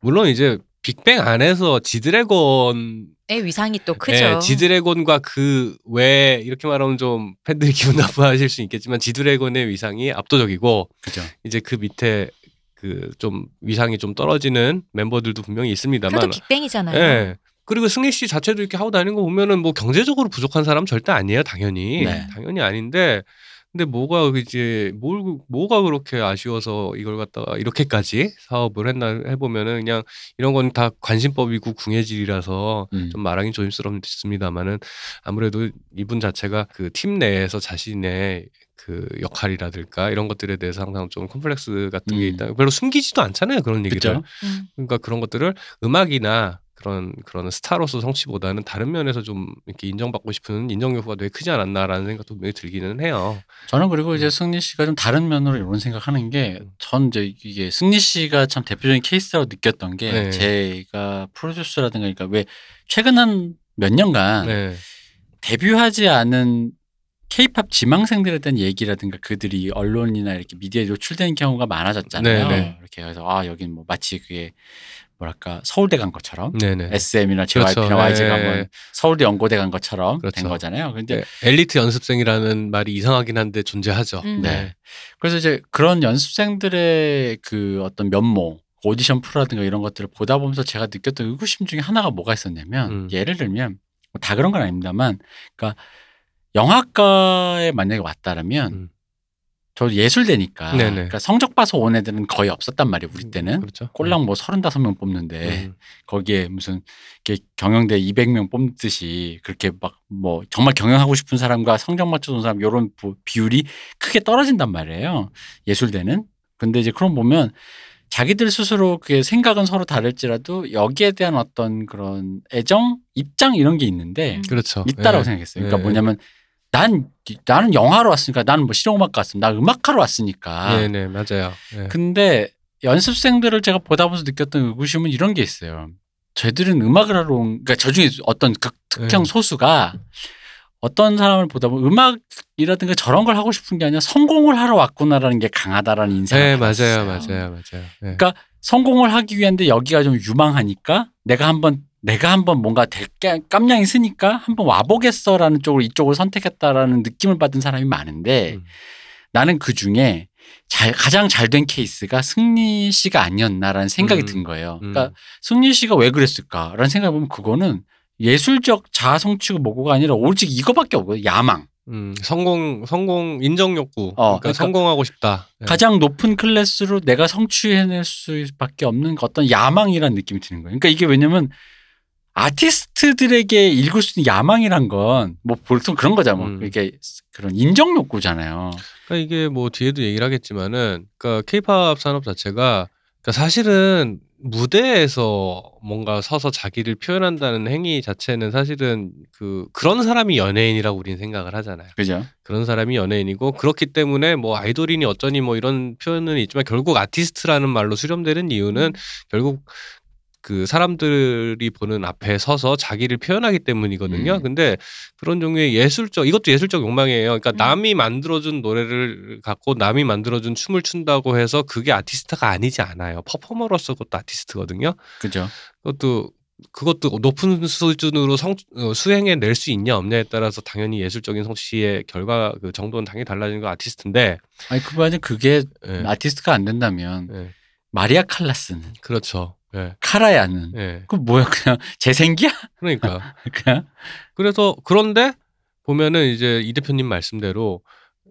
물론 이제 빅뱅 안에서 지드래곤 의 위상이 또 크죠. 예, 지드래곤과 그 외 이렇게 말하면 좀 팬들이 기분 나빠하실 수 있겠지만 지드래곤의 위상이 압도적이고 그죠. 이제 그 밑에 그 좀 위상이 좀 떨어지는 멤버들도 분명히 있습니다만 그래도 빅뱅이잖아요. 예. 그리고 승리 씨 자체도 이렇게 하고 다니는 거 보면은 뭐 경제적으로 부족한 사람 절대 아니에요, 당연히. 네. 당연히 아닌데 근데 뭐가 이제 뭘 뭐가 그렇게 아쉬워서 이걸 갖다가 이렇게까지 사업을 했나 해보면은 그냥 이런 건 다 관심법이고 궁예질이라서 음. 좀 말하기 조심스럽습니다만은 아무래도 이분 자체가 그 팀 내에서 자신의 그 역할이라든가 이런 것들에 대해서 항상 좀 컴플렉스 같은 게 음. 있다. 별로 숨기지도 않잖아요 그런 얘기를. 그죠? 음. 그러니까 그런 것들을 음악이나 그런 그런 스타로서 성취보다는 다른 면에서 좀 이렇게 인정받고 싶은 인정 요구가 되게 크지 않았나라는 생각도 분명히 들기는 해요. 저는 그리고 이제 음. 승리 씨가 좀 다른 면으로 이런 생각하는 게 전 이제 이게 승리 씨가 참 대표적인 케이스라고 느꼈던 게 네. 제가 프로듀스라든가 그러니까 왜 최근 한 몇 년간 네, 데뷔하지 않은 케이팝 지망생들에 대한 얘기라든가 그들이 언론이나 이렇게 미디어에 노출되는 경우가 많아졌잖아요. 네, 네. 이렇게 해서 아 여긴 뭐 마치 그게 뭐랄까 서울대 간 것처럼 네, 네. SM이나 JYP나 그렇죠. YG가 네. 한번 서울대 연고대 간 것처럼 된 그렇죠. 거잖아요. 근데 네, 엘리트 연습생이라는 말이 이상하긴 한데 존재하죠. 음. 네. 그래서 이제 그런 연습생들의 그 어떤 면모, 오디션 프로라든가 이런 것들을 보다 보면서 제가 느꼈던 의구심 중에 하나가 뭐가 있었냐면 음. 예를 들면 뭐다 그런 건 아닙니다만 그러니까 영화과에 만약에 왔다라면 음. 저 예술대니까 네네. 그러니까 성적 봐서 온 애들은 거의 없었단 말이에요. 우리 때는 그렇죠. 꼴랑 뭐 35명 뽑는데 음. 거기에 무슨 이렇게 경영대 200명 뽑듯이 그렇게 막 뭐 정말 경영하고 싶은 사람과 성적 맞춰준 사람 이런 비율이 크게 떨어진단 말이에요. 예술대는. 근데 이제 그런 보면 자기들 스스로 그게 생각은 서로 다를지라도 여기에 대한 어떤 그런 애정, 입장 이런 게 있는데 음. 그렇죠. 있다라고 네. 생각했어요. 그러니까 네. 뭐냐면 난 나는 영화로 왔으니까 나는 뭐 실용음악과 왔으니까 나 음악하러 왔으니까. 네, 네, 맞아요. 네. 근데 연습생들을 제가 보다 보면서 느꼈던 의구심은 이런 게 있어요. 쟤들은 음악을 하러 온, 그러니까 저 중에 어떤 극, 특정 네. 소수가 어떤 사람을 보다 보면 음악이라든가 저런 걸 하고 싶은 게 아니라 성공을 하러 왔구나라는 게 강하다라는 인상을 네, 받았어요. 맞아요, 맞아요, 맞아요. 네. 그러니까 성공을 하기 위한데 여기가 좀 유망하니까 내가 한번 내가 한번 뭔가 되게 깜냥이 쓰니까 한번 와보겠어라는 쪽으로 이쪽을 선택했다라는 느낌을 받은 사람이 많은데 음. 나는 그 중에 잘, 가장 잘 된 케이스가 승리 씨가 아니었나라는 생각이 음. 든 거예요. 음. 그러니까 승리 씨가 왜 그랬을까라는 생각해 보면 그거는 예술적 자아 성취고 뭐고가 아니라 오직 이거밖에 없거든요. 야망. 음, 성공 성공 인정 욕구. 어, 그러니까, 그러니까 성공하고 싶다. 네. 가장 높은 클래스로 내가 성취해낼 수밖에 없는 어떤 야망이라는 느낌이 드는 거예요. 그러니까 이게 왜냐면 아티스트들에게 읽을 수 있는 야망이란 건 뭐 보통 그런 거잖아. 뭐 음. 이게 그런 인정 욕구잖아요. 그러니까 이게 뭐 뒤에도 얘기를 하겠지만은 그러니까 케이팝 산업 자체가 그러니까 사실은 무대에서 뭔가 서서 자기를 표현한다는 행위 자체는 사실은 그 그런 사람이 연예인이라고 우리는 생각을 하잖아요. 그죠? 그런 사람이 연예인이고 그렇기 때문에 뭐 아이돌이니 어쩌니 뭐 이런 표현은 있지만 결국 아티스트라는 말로 수렴되는 이유는 결국 그 사람들이 보는 앞에 서서 자기를 표현하기 때문이거든요. 음. 근데 그런 종류의 예술적 이것도 예술적 욕망이에요. 그러니까 음. 남이 만들어준 노래를 갖고 남이 만들어준 춤을 춘다고 해서 그게 아티스트가 아니지 않아요. 퍼포머로서 그것도 아티스트거든요. 그죠? 그것도 그것도 높은 수준으로 성, 어, 수행해 낼 수 있냐 없냐에 따라서 당연히 예술적인 성취의 결과 그 정도는 당연히 달라지는 거 아티스트인데 아니 그만이 그게 예, 아티스트가 안 된다면 예, 마리아 칼라스는 그렇죠. 예, 카라야는 예. 그 뭐야 그냥 재생기야? 그러니까 그냥 그래서 그런데 보면은 이제 이 대표님 말씀대로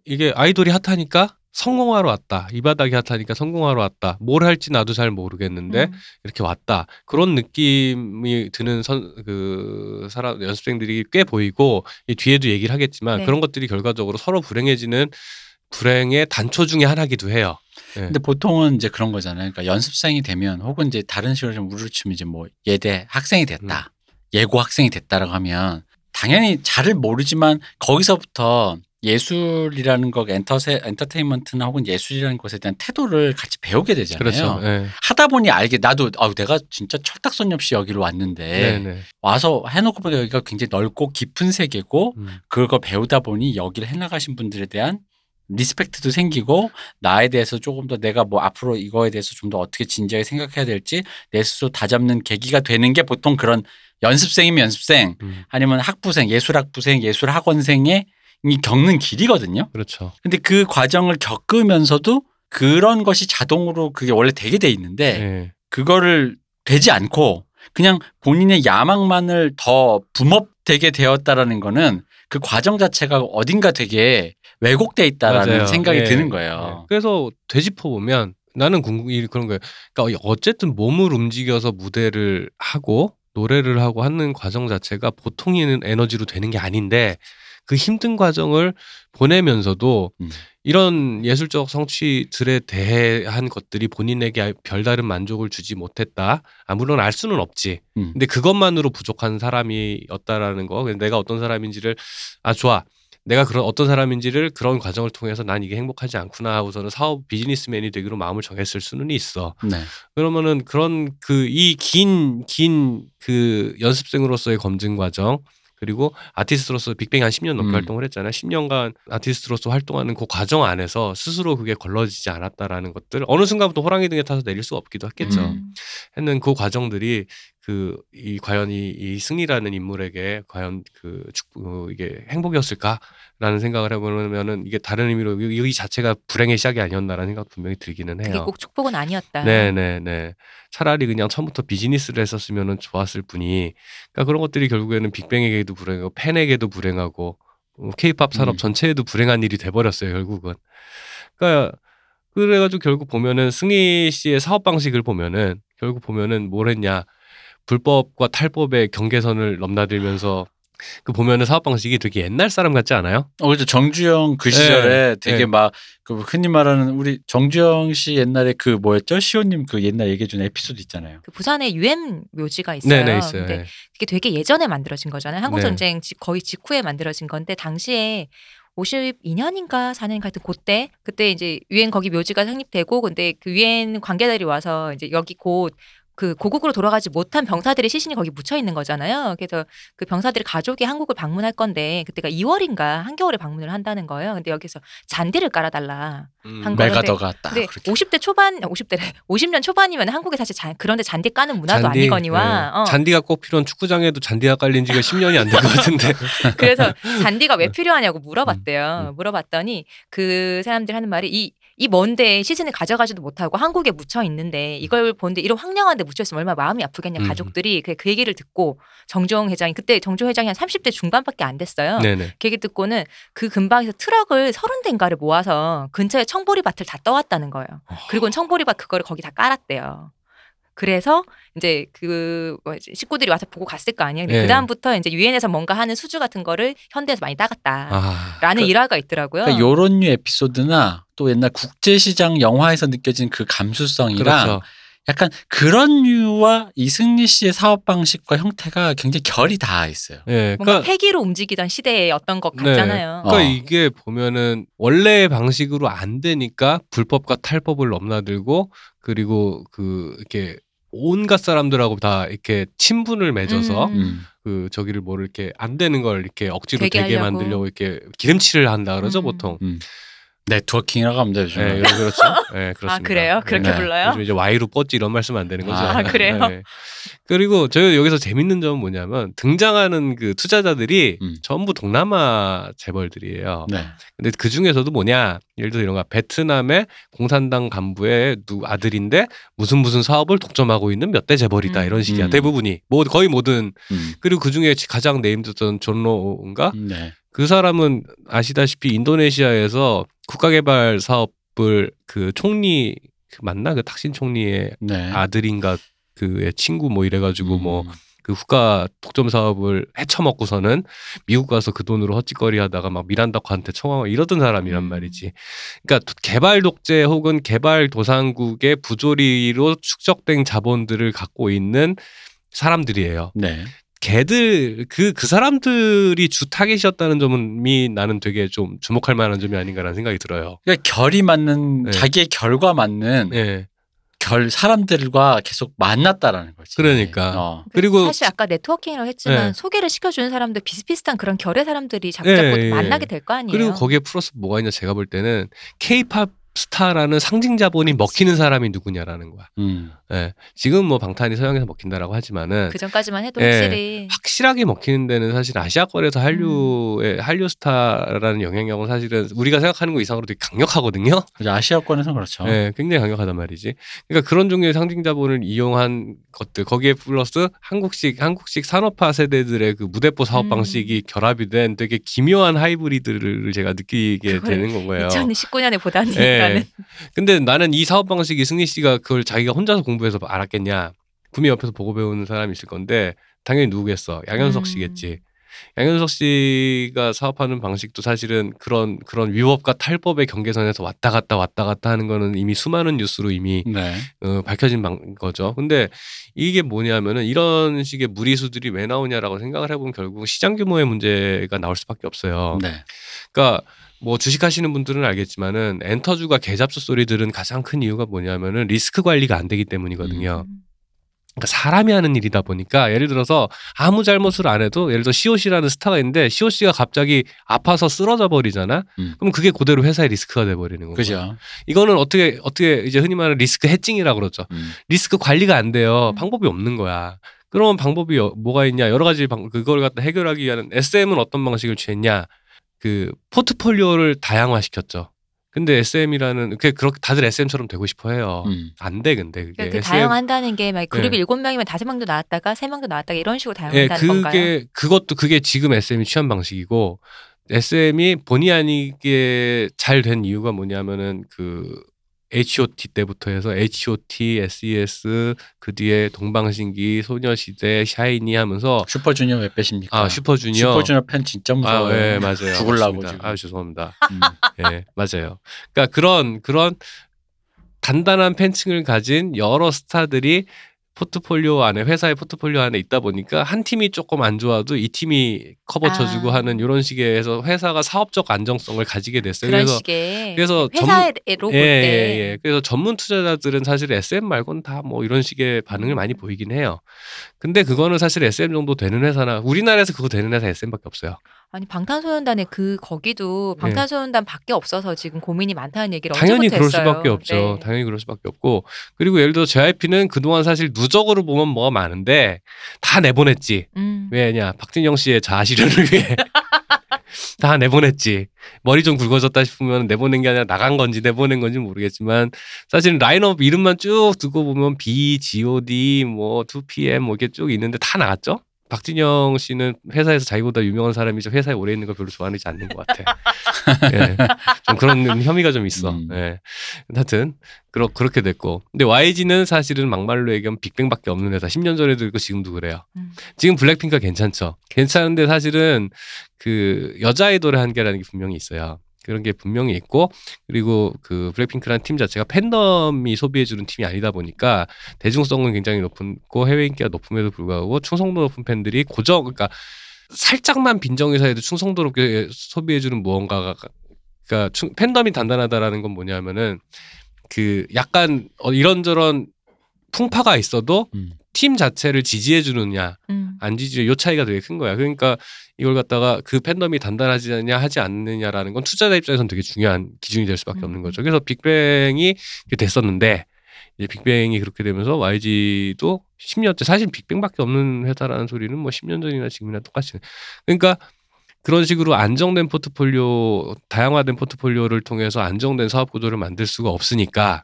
이게 아이돌이 핫하니까 성공하러 왔다. 이 바닥이 핫하니까 성공하러 왔다. 뭘 할지 나도 잘 모르겠는데 음. 이렇게 왔다. 그런 느낌이 드는 선, 그 사람 연습생들이 꽤 보이고 이 뒤에도 얘기를 하겠지만 네. 그런 것들이 결과적으로 서로 불행해지는 불행의 단초 중에 하나기도 해요. 예. 근데 보통은 이제 그런 거잖아요. 그러니까 연습생이 되면 혹은 이제 다른 식으로 좀 우르르 치면 이제 뭐 예대 학생이 됐다. 예고 학생이 됐다라고 하면 당연히 잘을 모르지만 거기서부터 예술이라는 거 엔터세, 엔터테인먼트나 혹은 예술이라는 것에 대한 태도를 같이 배우게 되잖아요. 그렇죠. 예. 하다 보니 알게 나도 아 내가 진짜 철딱선 없이 여기로 왔는데 네, 네. 와서 해놓고 보니까 여기가 굉장히 넓고 깊은 세계고 음. 그걸 배우다 보니 여기를 해나가신 분들에 대한 리스펙트도 생기고 나에 대해서 조금 더 내가 뭐 앞으로 이거에 대해서 좀 더 어떻게 진지하게 생각해야 될지 내 스스로 다잡는 계기가 되는 게 보통 그런 연습생이면 연습생 음. 아니면 학부생 예술학부생 예술학원생의 이 겪는 길이거든요. 그렇죠. 근데 그 과정을 겪으면서도 그런 것이 자동으로 그게 원래 되게 돼 있는데 예. 그거를 되지 않고 그냥 본인의 야망만을 더 붐업되게 되었다라는 거는 그 과정 자체가 어딘가 되게 왜곡돼 있다라는 맞아요. 생각이 예. 드는 거예요. 예. 그래서 되짚어 보면 나는 궁금이 그런 거예요. 그러니까 어쨌든 몸을 움직여서 무대를 하고 노래를 하고 하는 과정 자체가 보통의 에너지로 되는 게 아닌데 그 힘든 과정을 보내면서도 음. 이런 예술적 성취들에 대한 것들이 본인에게 별다른 만족을 주지 못했다. 아, 물론 알 수는 없지. 음. 근데 그것만으로 부족한 사람이었다라는 거. 내가 어떤 사람인지를 아 좋아. 내가 그런 어떤 사람인지를 그런 과정을 통해서 난 이게 행복하지 않구나 하고서는 사업 비즈니스맨이 되기로 마음을 정했을 수는 있어. 네. 그러면은 그런 그 이 긴 긴 그 연습생으로서의 검증 과정 그리고 아티스트로서 빅뱅이 한 10년 넘게 음. 활동을 했잖아요. 10년간 아티스트로서 활동하는 그 과정 안에서 스스로 그게 걸러지지 않았다라는 것들 어느 순간부터 호랑이 등에 타서 내릴 수 없기도 했겠죠. 음. 했는 그 과정들이 그 이 과연 이, 이 승리라는 인물에게 과연 그 축, 어, 이게 행복이었을까라는 생각을 해보면은 이게 다른 의미로 이, 이 자체가 불행의 시작이 아니었나라는 생각 분명히 들기는 그게 해요. 꼭 축복은 아니었다. 네네네. 차라리 그냥 처음부터 비즈니스를 했었으면 좋았을 뿐이, 그러니까 그런 것들이 결국에는 빅뱅에게도 불행하고 팬에게도 불행하고 어, 케이팝 산업 음. 전체에도 불행한 일이 돼버렸어요 결국은. 그러니까 그래가지고 결국 보면은 승리 씨의 사업 방식을 보면은 결국 보면은 뭘 했냐 불법과 탈법의 경계선을 넘나들면서 그 보면은 사업 방식이 되게 옛날 사람 같지 않아요? 어, 그죠. 정주영 그 시절에 되게 네. 막, 그 흔히 말하는 우리 정주영 씨 옛날에 그 뭐였죠? 시호님 그 옛날 얘기해준 에피소드 있잖아요. 그 부산에 유엔 묘지가 있어요. 네네 있어요. 근데 네. 그게 되게 예전에 만들어진 거잖아요. 한국 네. 전쟁 직- 거의 직후에 만들어진 건데 당시에 52년인가 4년 같은 그때 그때 이제 유엔 거기 묘지가 성립되고 근데 그 유엔 관계자들이 와서 이제 여기 곧 그 고국으로 돌아가지 못한 병사들의 시신이 거기 묻혀 있는 거잖아요. 그래서 그 병사들의 가족이 한국을 방문할 건데 그때가 2월인가 한겨울에 방문을 한다는 거예요. 근데 여기서 잔디를 깔아달라. 음. 한 거- 메가더가 딱 근데 그렇게 50대 초반, 50대 50년 초반이면 한국에 사실 잔, 그런데 잔디 까는 문화도 아니거니와 네. 어, 잔디가 꼭 필요한 축구장에도 잔디가 깔린 지가 10년이 안 된 것 같은데. 그래서 잔디가 왜 필요하냐고 음, 물어봤대요. 물어봤더니 그 사람들이 하는 말이 이 이 먼데 시즌을 가져가지도 못하고 한국에 묻혀 있는데 이걸 보는데 이런 황량한 데 묻혀 있으면 얼마나 마음이 아프겠냐 음. 가족들이 그, 그 얘기를 듣고 정종 회장이 그때 정종 회장이 한 30대 중반밖에 안 됐어요. 네네. 그 얘기 듣고는 그 근방에서 트럭을 서른 대인가를 모아서 근처에 청보리밭을 다 떠왔다는 거예요. 그리고 청보리밭 그거를 거기 다 깔았대요. 그래서 이제 그 뭐지 식구들이 와서 보고 갔을 거 아니에요. 예. 그 다음부터 이제 유엔에서 뭔가 하는 수주 같은 거를 현대에서 많이 따갔다라는 아. 일화가 있더라고요. 그러니까 요런 류 에피소드나 또 옛날 국제시장 영화에서 느껴진 그 감수성이랑 그렇죠. 약간 그런 류와 이승리 씨의 사업 방식과 형태가 굉장히 결이 다 있어요. 예. 뭔가 그러니까 폐기로 움직이던 시대의 어떤 것 네. 같잖아요. 어. 그러니까 이게 보면은 원래의 방식으로 안 되니까 불법과 탈법을 넘나들고 그리고 그 이렇게 온갖 사람들하고 다 이렇게 친분을 맺어서 음. 음. 그 저기를 뭐 이렇게 안 되는 걸 이렇게 억지로 되게 되게. 만들려고 이렇게 기름칠을 한다 그러죠 음. 보통. 음. 네트워킹이라고 하면 되죠. 예, 그렇죠. 예, 그렇습니다. 아 그래요? 그렇게 네. 불러요? 요즘 이제 와이로 뻗지 이런 말씀 안 되는 거죠. 아, 그래요? 예. 그리고 저희 여기서 재밌는 점은 뭐냐면 등장하는 그 투자자들이 음. 전부 동남아 재벌들이에요. 네. 근데 그 중에서도 뭐냐? 예를 들어 이런 거 베트남의 공산당 간부의 누 아들인데 무슨 무슨 사업을 독점하고 있는 몇 대 재벌이다 음. 이런 식이야. 음. 대부분이 뭐 거의 모든 음. 그리고 그 중에 가장 네임드던 존로인가? 네. 그 사람은 아시다시피 인도네시아에서 국가개발 사업을 그 총리 그 맞나 그 탁신 총리의 네. 아들인가 그의 친구 뭐 이래가지고 뭐 음. 그 국가 독점 사업을 헤쳐먹고서는 미국 가서 그 돈으로 헛짓거리 하다가 막 미란다코한테 청하고 이러던 사람이란 음. 말이지. 그러니까 개발 독재 혹은 개발 도상국의 부조리로 축적된 자본들을 갖고 있는 사람들이에요. 네. 걔들 그그 사람들이 주 타겟이었다는 점이 나는 되게 좀 주목할 만한 점이 아닌가라는 생각이 들어요. 그러니까 결이 맞는 네. 자기의 결과 맞는 예. 결 사람들과 계속 만났다라는 거지. 그러니까. 어. 그리고 사실 아까 네트워킹이라고 했지만 네. 소개를 시켜주는 사람들 비슷비슷한 그런 결의 사람들이 자꾸 자꾸 예, 예. 만나게 될 거 아니에요. 그리고 거기에 플러스 뭐가 있냐 제가 볼 때는 케이팝 스타라는 상징 자본이 먹히는 사람이 누구냐라는 거야. 음. 예. 지금 뭐 방탄이 서양에서 먹힌다라고 하지만은 그 전까지만 해도 예. 확실히 확실하게 먹히는 데는 사실 아시아권에서 한류의 한류 스타라는 영향력은 사실은 우리가 생각하는 것 이상으로 되게 강력하거든요. 그죠. 아시아권에서는 그렇죠. 네, 굉장히 강력하단 말이지. 그러니까 그런 종류의 상징 자본을 이용한 것들 거기에 플러스 한국식 한국식 산업화 세대들의 그 무대포 사업 음. 방식이 결합이 된 되게 기묘한 하이브리드를 제가 느끼게 되는 거예요. 2019년에 보다니까 는 예. 근데 나는 이 사업 방식이 승리 씨가 그걸 자기가 혼자서 공부해서 알았겠냐? 분명 옆에서 보고 배우는 사람이 있을 건데 당연히 누구겠어? 양현석 음. 씨겠지. 양현석 씨가 사업하는 방식도 사실은 그런 그런 위법과 탈법의 경계선에서 왔다 갔다 왔다 갔다 하는 거는 이미 수많은 뉴스로 이미 네. 어, 밝혀진 방, 거죠. 근데 이게 뭐냐면은 이런 식의 무리수들이 왜 나오냐라고 생각을 해보면 결국 시장 규모의 문제가 나올 수밖에 없어요. 네. 그러니까 뭐 주식하시는 분들은 알겠지만은 엔터주가 개잡수 소리 들은 가장 큰 이유가 뭐냐면은 리스크 관리가 안 되기 때문이거든요. 음. 그러니까 사람이 하는 일이다 보니까 예를 들어서 아무 잘못을 안 해도 예를 들어 COC라는 스타가 있는데 COC가 갑자기 아파서 쓰러져 버리잖아. 음. 그럼 그게 그대로 회사의 리스크가 돼 버리는 거고. 그죠. 이거는 어떻게 어떻게 이제 흔히 말하는 리스크 해칭이라고 그러죠. 음. 리스크 관리가 안 돼요. 음. 방법이 없는 거야. 그러면 방법이 어- 뭐가 있냐? 여러 가지 방 그걸 갖다 해결하기 위한 SM은 어떤 방식을 취했냐? 그 포트폴리오를 다양화시켰죠. 근데 SM이라는 그 그렇게 다들 SM처럼 되고 싶어 해요. 음. 안돼 근데 그게 그러니까 그 SM 다양한다는 게 막 그룹이 네. 일곱 명이면 다섯 명도 나왔다가 세 명도 나왔다가 이런 식으로 예, 다양한다는 건가요? 그게 그것도 그게 지금 SM이 취한 방식이고 SM이 본의 아니게 잘 된 이유가 뭐냐면은 그 H.O.T 때부터 해서 H.O.T, S.E.S 그 뒤에 동방신기, 소녀시대, 샤이니 하면서 슈퍼주니어 왜 빼십니까? 아 슈퍼주니어 슈퍼주니어 팬 진짜 무서워요. 아, 예, 맞아요. 죽을라고. 지금. 아, 죄송합니다. 음. 예, 맞아요. 그러니까 그런 그런 단단한 팬층을 가진 여러 스타들이 포트폴리오 안에 회사의 포트폴리오 안에 있다 보니까 한 팀이 조금 안 좋아도 이 팀이 커버 쳐주고 아. 하는 이런 식의 해서 회사가 사업적 안정성을 가지게 됐어요. 그래서 식의 그래서 회사로 볼 예, 때. 예, 예. 그래서 전문 투자자들은 사실 SM 말고는 다뭐 이런 식의 반응을 많이 보이긴 해요. 근데 그거는 사실 SM 정도 되는 회사나 우리나라에서 그거 되는 회사 SM밖에 없어요. 아니 방탄소년단의 그 거기도 예. 방탄소년단밖에 없어서 지금 고민이 많다는 얘기를 당연히 그럴 했어요. 수밖에 없죠. 네. 당연히 그럴 수밖에 없고 그리고 예를 들어 JYP는 그동안 사실 누적으로 보면 뭐가 많은데 다 내보냈지. 음. 왜냐 박진영 씨의 자아 실현을 위해 다 내보냈지. 머리 좀 굵어졌다 싶으면 내보낸 게 아니라 나간 건지 내보낸 건지 모르겠지만 사실 라인업 이름만 쭉 두고 보면 B, G.O.D, 뭐 2PM 뭐 이렇게 쭉 있는데 다 나갔죠. 박진영 씨는 회사에서 자기보다 유명한 사람이 좀 회사에 오래 있는 걸 별로 좋아하지 않는 것 같아. 예, 좀 그런 혐의가 좀 있어. 음. 예. 하여튼 그렇 그렇게 됐고, 근데 YG는 사실은 막말로 얘기하면 빅뱅밖에 없는 회사. 10년 전에도 있고 지금도 그래요. 음. 지금 블랙핑크가 괜찮죠. 괜찮은데 사실은 그 여자 아이돌의 한계라는 게 분명히 있어요. 그런 게 분명히 있고 그리고 그 블랙핑크라는 팀 자체가 팬덤이 소비해주는 팀이 아니다 보니까 대중성은 굉장히 높고 해외 인기가 높음에도 불구하고 충성도 높은 팬들이 고정 그러니까 살짝만 빈정의사에도 충성도 높게 소비해주는 무언가가 그러니까 충- 팬덤이 단단하다라는 건 뭐냐면은 그 약간 어, 이런저런 풍파가 있어도 음. 팀 자체를 지지해 주느냐 음. 안 지지해 요 차이가 되게 큰 거야. 그러니까 이걸 갖다가 그 팬덤이 단단하지 않냐 하지 않느냐라는 건 투자자 입장에서는 되게 중요한 기준이 될 수밖에 음. 없는 거죠. 그래서 빅뱅이 됐었는데 이제 빅뱅이 그렇게 되면서 YG도 10년째 사실 빅뱅밖에 없는 회사라는 소리는 뭐 10년 전이나 지금이나 똑같이 그러니까 그런 식으로 안정된 포트폴리오, 다양화된 포트폴리오를 통해서 안정된 사업 구조를 만들 수가 없으니까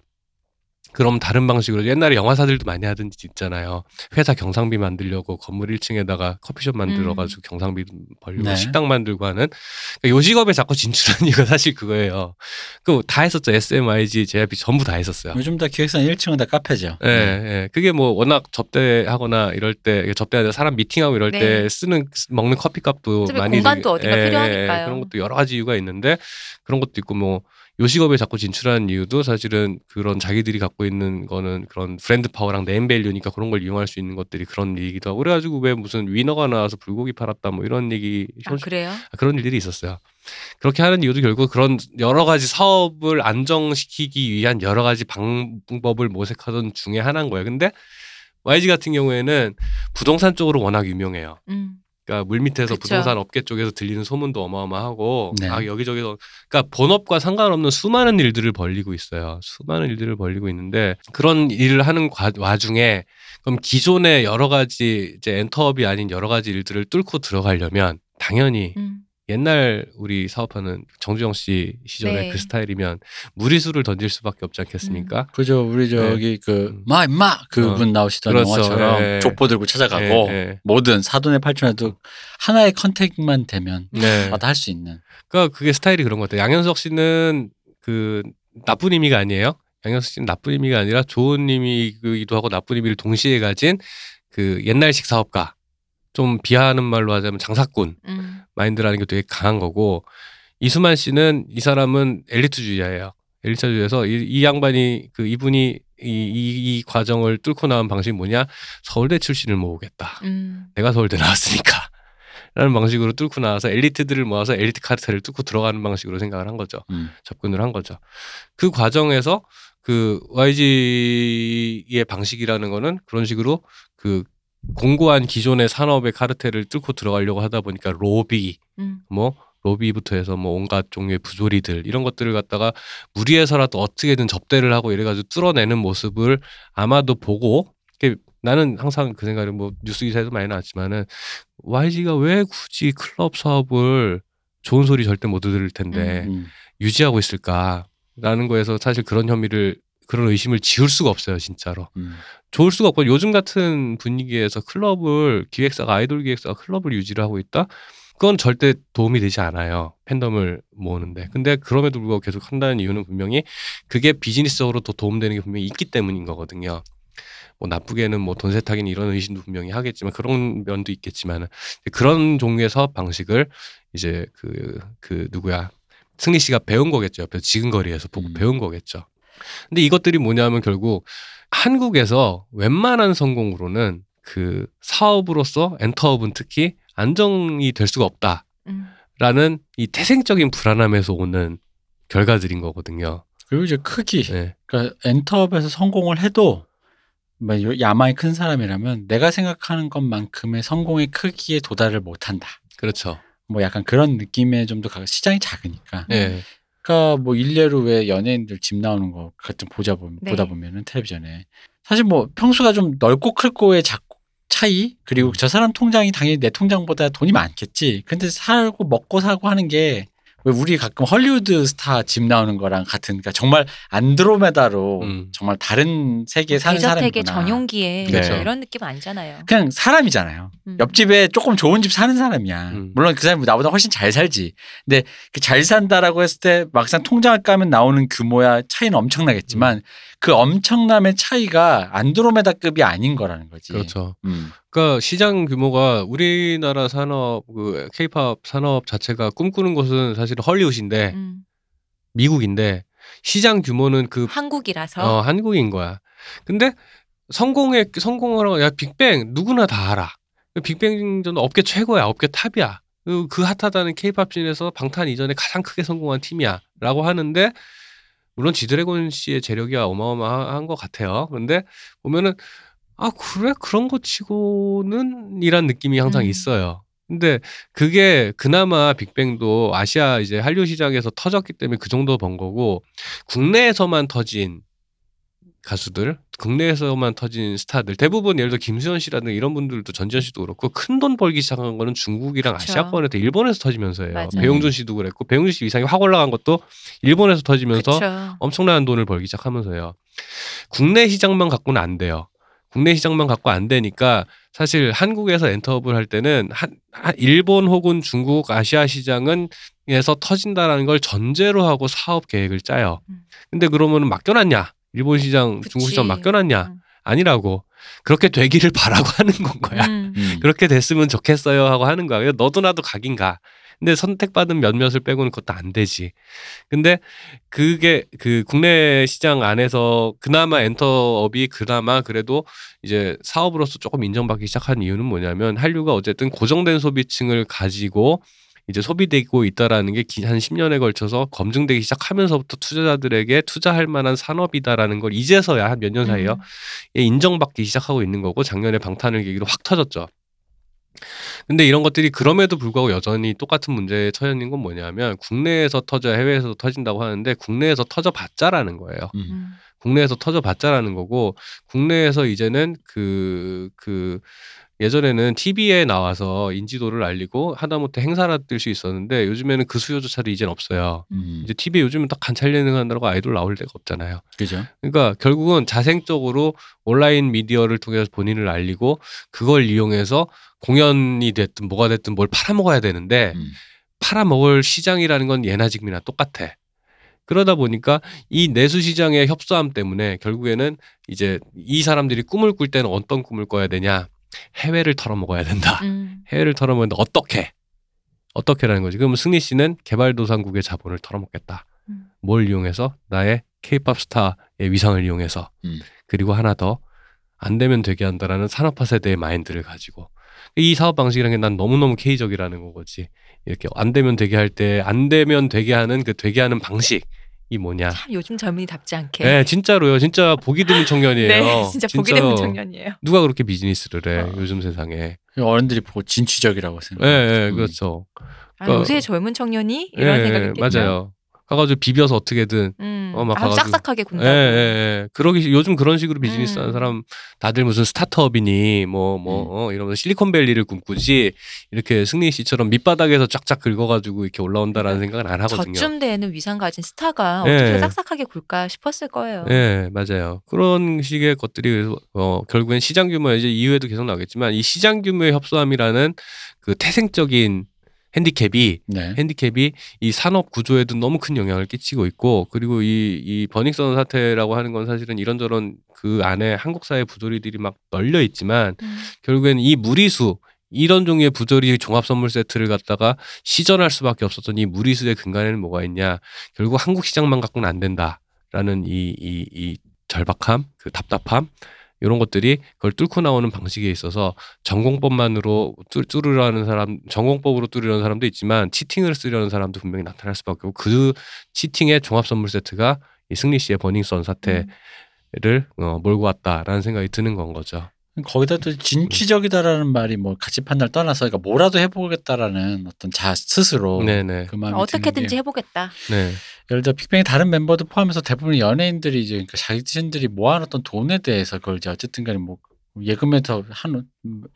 그럼 다른 방식으로 옛날에 영화사들도 많이 하던 짓 있잖아요. 회사 경상비 만들려고 건물 1층에다가 커피숍 만들어가지고 경상비 벌리고 네. 식당 만들고 하는 그러니까 요 직업에 자꾸 진출한 이유가 사실 그거예요. 그 다 했었죠. SMIG, JYP 전부 다 했었어요. 요즘 다 기획사는 1층은 다 카페죠. 예, 예. 그게 뭐 워낙 접대하거나 이럴 때 접대하는 사람 미팅하고 이럴 네. 때 쓰는 먹는 커피값도 많이 공간도 되게- 어딘가 필요하니까요. 그런 것도 여러 가지 이유가 있는데 그런 것도 있고 뭐 요식업에 자꾸 진출하는 이유도 사실은 그런 자기들이 갖고 있는 거는 그런 브랜드 파워랑 네임밸류니까 그런 걸 이용할 수 있는 것들이 그런 얘기도 하고 그래가지고 왜 무슨 위너가 나와서 불고기 팔았다 뭐 이런 얘기 아 그래요? 아, 그런 일들이 있었어요. 그렇게 하는 이유도 결국 그런 여러 가지 사업을 안정시키기 위한 여러 가지 방법을 모색하던 중에 하나인 거예요. 근데 YG 같은 경우에는 부동산 쪽으로 워낙 유명해요. 음. 그러니까 물밑에서 그쵸. 부동산 업계 쪽에서 들리는 소문도 어마어마하고 네. 아 여기저기서 그러니까 본업과 상관없는 수많은 일들을 벌리고 있어요. 수많은 일들을 벌리고 있는데 그런 일을 하는 과, 와중에 그럼 기존의 여러 가지 이제 엔터업이 아닌 여러 가지 일들을 뚫고 들어가려면 당연히 음. 옛날 우리 사업하는 정주영 씨 시절의 네. 그 스타일이면 무리수를 던질 수밖에 없지 않겠습니까? 그죠. 우리 저기 그 음. 마 임마 그분 나오시던 그렇죠. 영화처럼 예, 예. 족보 들고 찾아가고 예, 예. 뭐든 사돈의 팔촌에도 하나의 컨택만 되면 네. 다할 수 있는. 그러니까 그게 스타일이 그런 것 같아요. 양현석 씨는 그 나쁜 의미가 아니에요. 양현석 씨는 나쁜 의미가 아니라 좋은 의미이기도 하고 나쁜 의미를 동시에 가진 그 옛날식 사업가. 좀 비하하는 말로 하자면 장사꾼 음. 마인드라는 게 되게 강한 거고 이수만 씨는 이 사람은 엘리트주의자예요. 엘리트주의에서 이, 이 양반이 그 이분이 이, 이, 이 과정을 뚫고 나온 방식이 뭐냐 서울대 출신을 모으겠다. 음. 내가 서울대 나왔으니까. 라는 방식으로 뚫고 나와서 엘리트들을 모아서 엘리트 카르텔을 뚫고 들어가는 방식으로 생각을 한 거죠. 음. 접근을 한 거죠. 그 과정에서 그 YG의 방식이라는 거는 그런 식으로 그 공고한 기존의 산업의 카르텔을 뚫고 들어가려고 하다 보니까 로비, 음. 뭐 로비부터 해서 뭐 온갖 종류의 부조리들 이런 것들을 갖다가 무리해서라도 어떻게든 접대를 하고 이래가지고 뚫어내는 모습을 아마도 보고 나는 항상 그 생각을 뭐 뉴스 기사에도 많이 나왔지만은 YG가 왜 굳이 클럽 사업을 좋은 소리 절대 못 들을 텐데 음. 유지하고 있을까라는 거에서 사실 그런 혐의를 그런 의심을 지울 수가 없어요 진짜로. 음. 좋을 수가 없고 요즘 같은 분위기에서 클럽을 기획사가 아이돌 기획사가 클럽을 유지를 하고 있다? 그건 절대 도움이 되지 않아요 팬덤을 모으는데. 근데 그럼에도 불구하고 계속 한다는 이유는 분명히 그게 비즈니스적으로 더 도움되는 게 분명히 있기 때문인 거거든요. 뭐 나쁘게는 뭐 돈 세탁이니 이런 의심도 분명히 하겠지만 그런 면도 있겠지만 그런 종류의 사업 방식을 이제 그그 누구야? 승리 씨가 배운 거겠죠 옆에서. 지근거리에서 보고 음. 배운 거겠죠 근데 이것들이 뭐냐면 결국 한국에서 웬만한 성공으로는 그 사업으로서 엔터업은 특히 안정이 될 수가 없다 라는 음. 이 태생적인 불안함에서 오는 결과들인 거거든요. 그리고 이제 크기. 네. 그러니까 엔터업에서 성공을 해도 뭐 요- 야망이 큰 사람이라면 내가 생각하는 것만큼의 성공의 크기에 도달을 못한다. 그렇죠. 뭐 약간 그런 느낌에 좀 더 시장이 작으니까. 예. 그러니까 뭐 일례로 왜 연예인들 집 나오는 거 같은 보자 보면 네. 보다 보면은 텔레비전에 사실 뭐 평수가 좀 넓고 클고의 작 차이 그리고 저 사람 통장이 당연히 내 통장보다 돈이 많겠지. 근데 살고 먹고 사고 하는 게왜 우리 가끔 헐리우드 스타 집 나오는 거랑 같은 그러니까 정말 안드로메다로 음. 정말 다른 세계에 사는 사람이구나. 전용기에 그렇죠. 이런 느낌 아니잖아요. 그냥 사람이잖아요. 음. 옆집에 조금 좋은 집 사는 사람이야. 음. 물론 그 사람이 나보다 훨씬 잘 살지. 근데 그 잘 산다라고 했을 때 막상 통장을 까면 나오는 규모야 차이는 엄청나겠지만 그 엄청남의 차이가 안드로메다급이 아닌 거라는 거지. 그렇죠. 음. 그러니까 시장 규모가 우리나라 산업 그 케이팝 산업 자체가 꿈꾸는 곳은 사실은 헐리우드인데 음. 미국인데 시장 규모는 그 한국이라서 어, 한국인 거야. 근데 성공에 성공하라고 야 빅뱅 누구나 다 알아. 빅뱅전 업계 최고야, 업계 탑이야. 그, 그 핫하다는 케이팝 scene에서 방탄 이전에 가장 크게 성공한 팀이야라고 하는데 물론 지드래곤 씨의 재력이 어마어마한 것 같아요. 그런데 보면은 아 그래 그런 거 치고는 이란 느낌이 항상 음. 있어요. 근데 그게 그나마 빅뱅도 아시아 이제 한류 시장에서 터졌기 때문에 그 정도 번 거고 국내에서만 터진 가수들, 국내에서만 터진 스타들 대부분 예를 들어 김수현 씨라든가 이런 분들도 전지현 씨도 그렇고 큰 돈 벌기 시작한 거는 중국이랑 그쵸. 아시아권에서 일본에서 터지면서예요. 맞아요. 배용준 씨도 그랬고 배용준 씨 위상이 확 올라간 것도 일본에서 터지면서 그쵸. 엄청난 돈을 벌기 시작하면서요. 국내 시장만 갖고는 안 돼요. 국내 시장만 갖고 안 되니까 사실 한국에서 엔터업을 할 때는 한, 한 일본 혹은 중국 아시아 시장은 에서 터진다라는 걸 전제로 하고 사업 계획을 짜요. 음. 근데 그러면은 맡겨놨냐? 일본 시장, 그치. 중국 시장 맡겨놨냐? 음. 아니라고. 그렇게 되기를 바라고 하는 건 거야. 음. 음. 그렇게 됐으면 좋겠어요 하고 하는 거야. 너도 나도 각인 가. 근데 선택받은 몇몇을 빼고는 그것도 안 되지. 근데 그게 그 국내 시장 안에서 그나마 엔터업이 그나마 그래도 이제 사업으로서 조금 인정받기 시작한 이유는 뭐냐면 한류가 어쨌든 고정된 소비층을 가지고 이제 소비되고 있다라는 게 한 10년에 걸쳐서 검증되기 시작하면서부터 투자자들에게 투자할 만한 산업이다라는 걸 이제서야 한 몇 년 사이에요. 음. 예, 인정받기 시작하고 있는 거고 작년에 방탄을 계기로 확 터졌죠. 근데 이런 것들이 그럼에도 불구하고 여전히 똑같은 문제에 처해 있는 건 뭐냐면 국내에서 터져 해외에서 터진다고 하는데 국내에서 터져 봤자라는 거예요. 음. 음. 국내에서 터져 봤자라는 거고 국내에서 이제는 그그 예전에는 TV에 나와서 인지도를 알리고 하다못해 행사를 뜰수 있었는데 요즘에는 그 수요조차도 이젠 없어요. 음. 이제 TV에 요즘은 딱 관찰 예능 한다고 아이돌 나올 데가 없잖아요. 그죠? 그러니까 결국은 자생적으로 온라인 미디어를 통해서 본인을 알리고 그걸 이용해서 공연이 됐든 뭐가 됐든 뭘 팔아먹어야 되는데 음. 팔아먹을 시장이라는 건 예나 지금이나 똑같아. 그러다 보니까 이 내수 시장의 협소함 때문에 결국에는 이제 이 사람들이 꿈을 꿀 때는 어떤 꿈을 꿔야 되냐? 해외를 털어먹어야 된다. 음. 해외를 털어먹는데 어떻게? 어떻게라는 거지. 그러면 승리 씨는 개발도상국의 자본을 털어먹겠다. 음. 뭘 이용해서? 나의 케이팝 스타의 위상을 이용해서. 음. 그리고 하나 더. 안 되면 되게 한다라는 산업화 세대의 마인드를 가지고. 이 사업 방식이라는 게 난 너무너무 K적이라는 거지. 이렇게 안 되면 되게 할 때 안 되면 되게 하는 그 되게 하는 방식 이 뭐냐. 참 요즘 젊은이답지 않게. 네, 진짜로요. 진짜 보기 드문 청년이에요. 네, 진짜 보기 드문. 청년이에요. 누가 그렇게 비즈니스를 해, 어. 요즘 세상에. 어른들이 보고 진취적이라고 예, 생각. 예, 음. 그렇죠. 아, 그러니까- 요새 젊은 청년이 이런 예, 생각이 예, 있겠죠. 맞아요. 가가지고 비벼서 어떻게든 음. 어, 막 아주 가가지고- 싹싹하게 예, 군다고. 예, 예. 그러기 요즘 그런 식으로 비즈니스 하는 음. 사람 다들 무슨 스타트업이니 뭐뭐 음. 어, 이러면서 실리콘밸리를 꿈꾸지 이렇게 승리 씨처럼 밑바닥에서 쫙쫙 긁어가지고 이렇게 올라온다라는 생각은 안 하거든요. 저쯤 되는 위상 가진 스타가 예. 어떻게 싹싹하게 굴까 싶었을 거예요. 예, 맞아요. 그런 식의 것들이 어, 결국엔 시장 규모 이제 이후에도 계속 나오겠지만 이 시장 규모의 협소함이라는 그 태생적인 핸디캡이 네. 핸디캡이 이 산업 구조에도 너무 큰 영향을 끼치고 있고 그리고 이, 이 버닝썬 사태라고 하는 건 사실은 이런저런 그 안에 한국 사회 부조리들이 막 널려 있지만 음. 결국엔 이 무리수 이런 종류의 부조리 종합 선물 세트를 갖다가 시전할 수밖에 없었던 이 무리수의 근간에는 뭐가 있냐 결국 한국 시장만 갖고는 안 된다라는 이 이 이 절박함, 그 답답함 이런 것들이 그걸 뚫고 나오는 방식에 있어서 전공법만으로 뚫, 뚫으려는 사람, 전공법으로 뚫으려는 사람도 있지만 치팅을 쓰려는 사람도 분명히 나타날 수밖에 없고 그 치팅의 종합 선물 세트가 이 승리 씨의 버닝썬 사태를 어, 몰고 왔다라는 생각이 드는 건 거죠. 거기다 또 진취적이다라는 말이 뭐 가치 판단을 떠나서 그러니까 뭐라도 해보겠다라는 어떤 자 스스로 네네. 그 마음이 어떻게든지 해보겠다. 네. 예를 들어 빅뱅의 다른 멤버들 포함해서 대부분 연예인들이 이제 그러니까 자신들이 모아놨던 돈에 대해서 그걸 이제 어쨌든간에 뭐 예금에서 한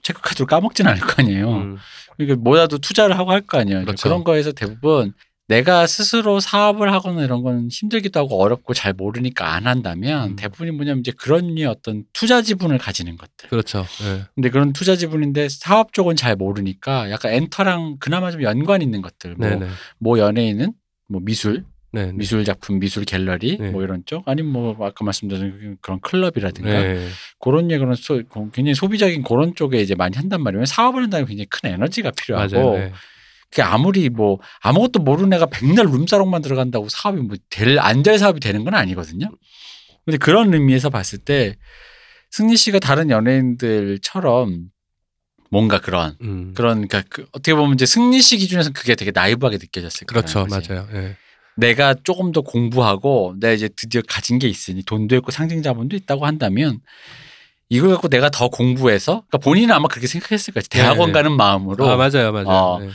체크카드로 까먹진 않을 거 아니에요. 음, 그러니까 뭐라도 투자를 하고 할 거 아니에요. 그렇죠. 그런 거에서 대부분 내가 스스로 사업을 하거나 이런 건 힘들기도 하고 어렵고 잘 모르니까 안 한다면 음. 대부분이 뭐냐면 이제 그런 류의 어떤 투자 지분을 가지는 것들. 그렇죠. 네. 근데 그런 투자 지분인데 사업 쪽은 잘 모르니까 약간 엔터랑 그나마 좀 연관 있는 것들. 뭐, 네네. 뭐 연예인은 뭐 미술, 네. 미술 작품, 미술 갤러리 네. 뭐 이런 쪽 아니면 뭐 아까 말씀드린 그런 클럽이라든가 네. 그런 예 그런 소, 굉장히 소비적인 그런 쪽에 이제 많이 한단 말이에요. 사업을 한다면 굉장히 큰 에너지가 필요하고. 네. 그게 아무리 뭐 아무것도 모르는 애가 백날 룸사롱만 들어간다고 사업이 뭐 될 안될 사업이 되는 건 아니거든요. 근데 그런 의미에서 봤을 때 승리 씨가 다른 연예인들처럼 뭔가 그런 음. 그런 그러니까 그 어떻게 보면 이제 승리 씨 기준에서 그게 되게 나이브하게 느껴졌을 거예요. 그렇죠. 맞아요. 네. 내가 조금 더 공부하고 내가 이제 드디어 가진 게 있으니 돈도 있고 상징 자본도 있다고 한다면 이걸 갖고 내가 더 공부해서 그러니까 본인은 아마 그렇게 생각했을 거지 대학원 네. 가는 마음으로 아 맞아요, 맞아요. 어. 네.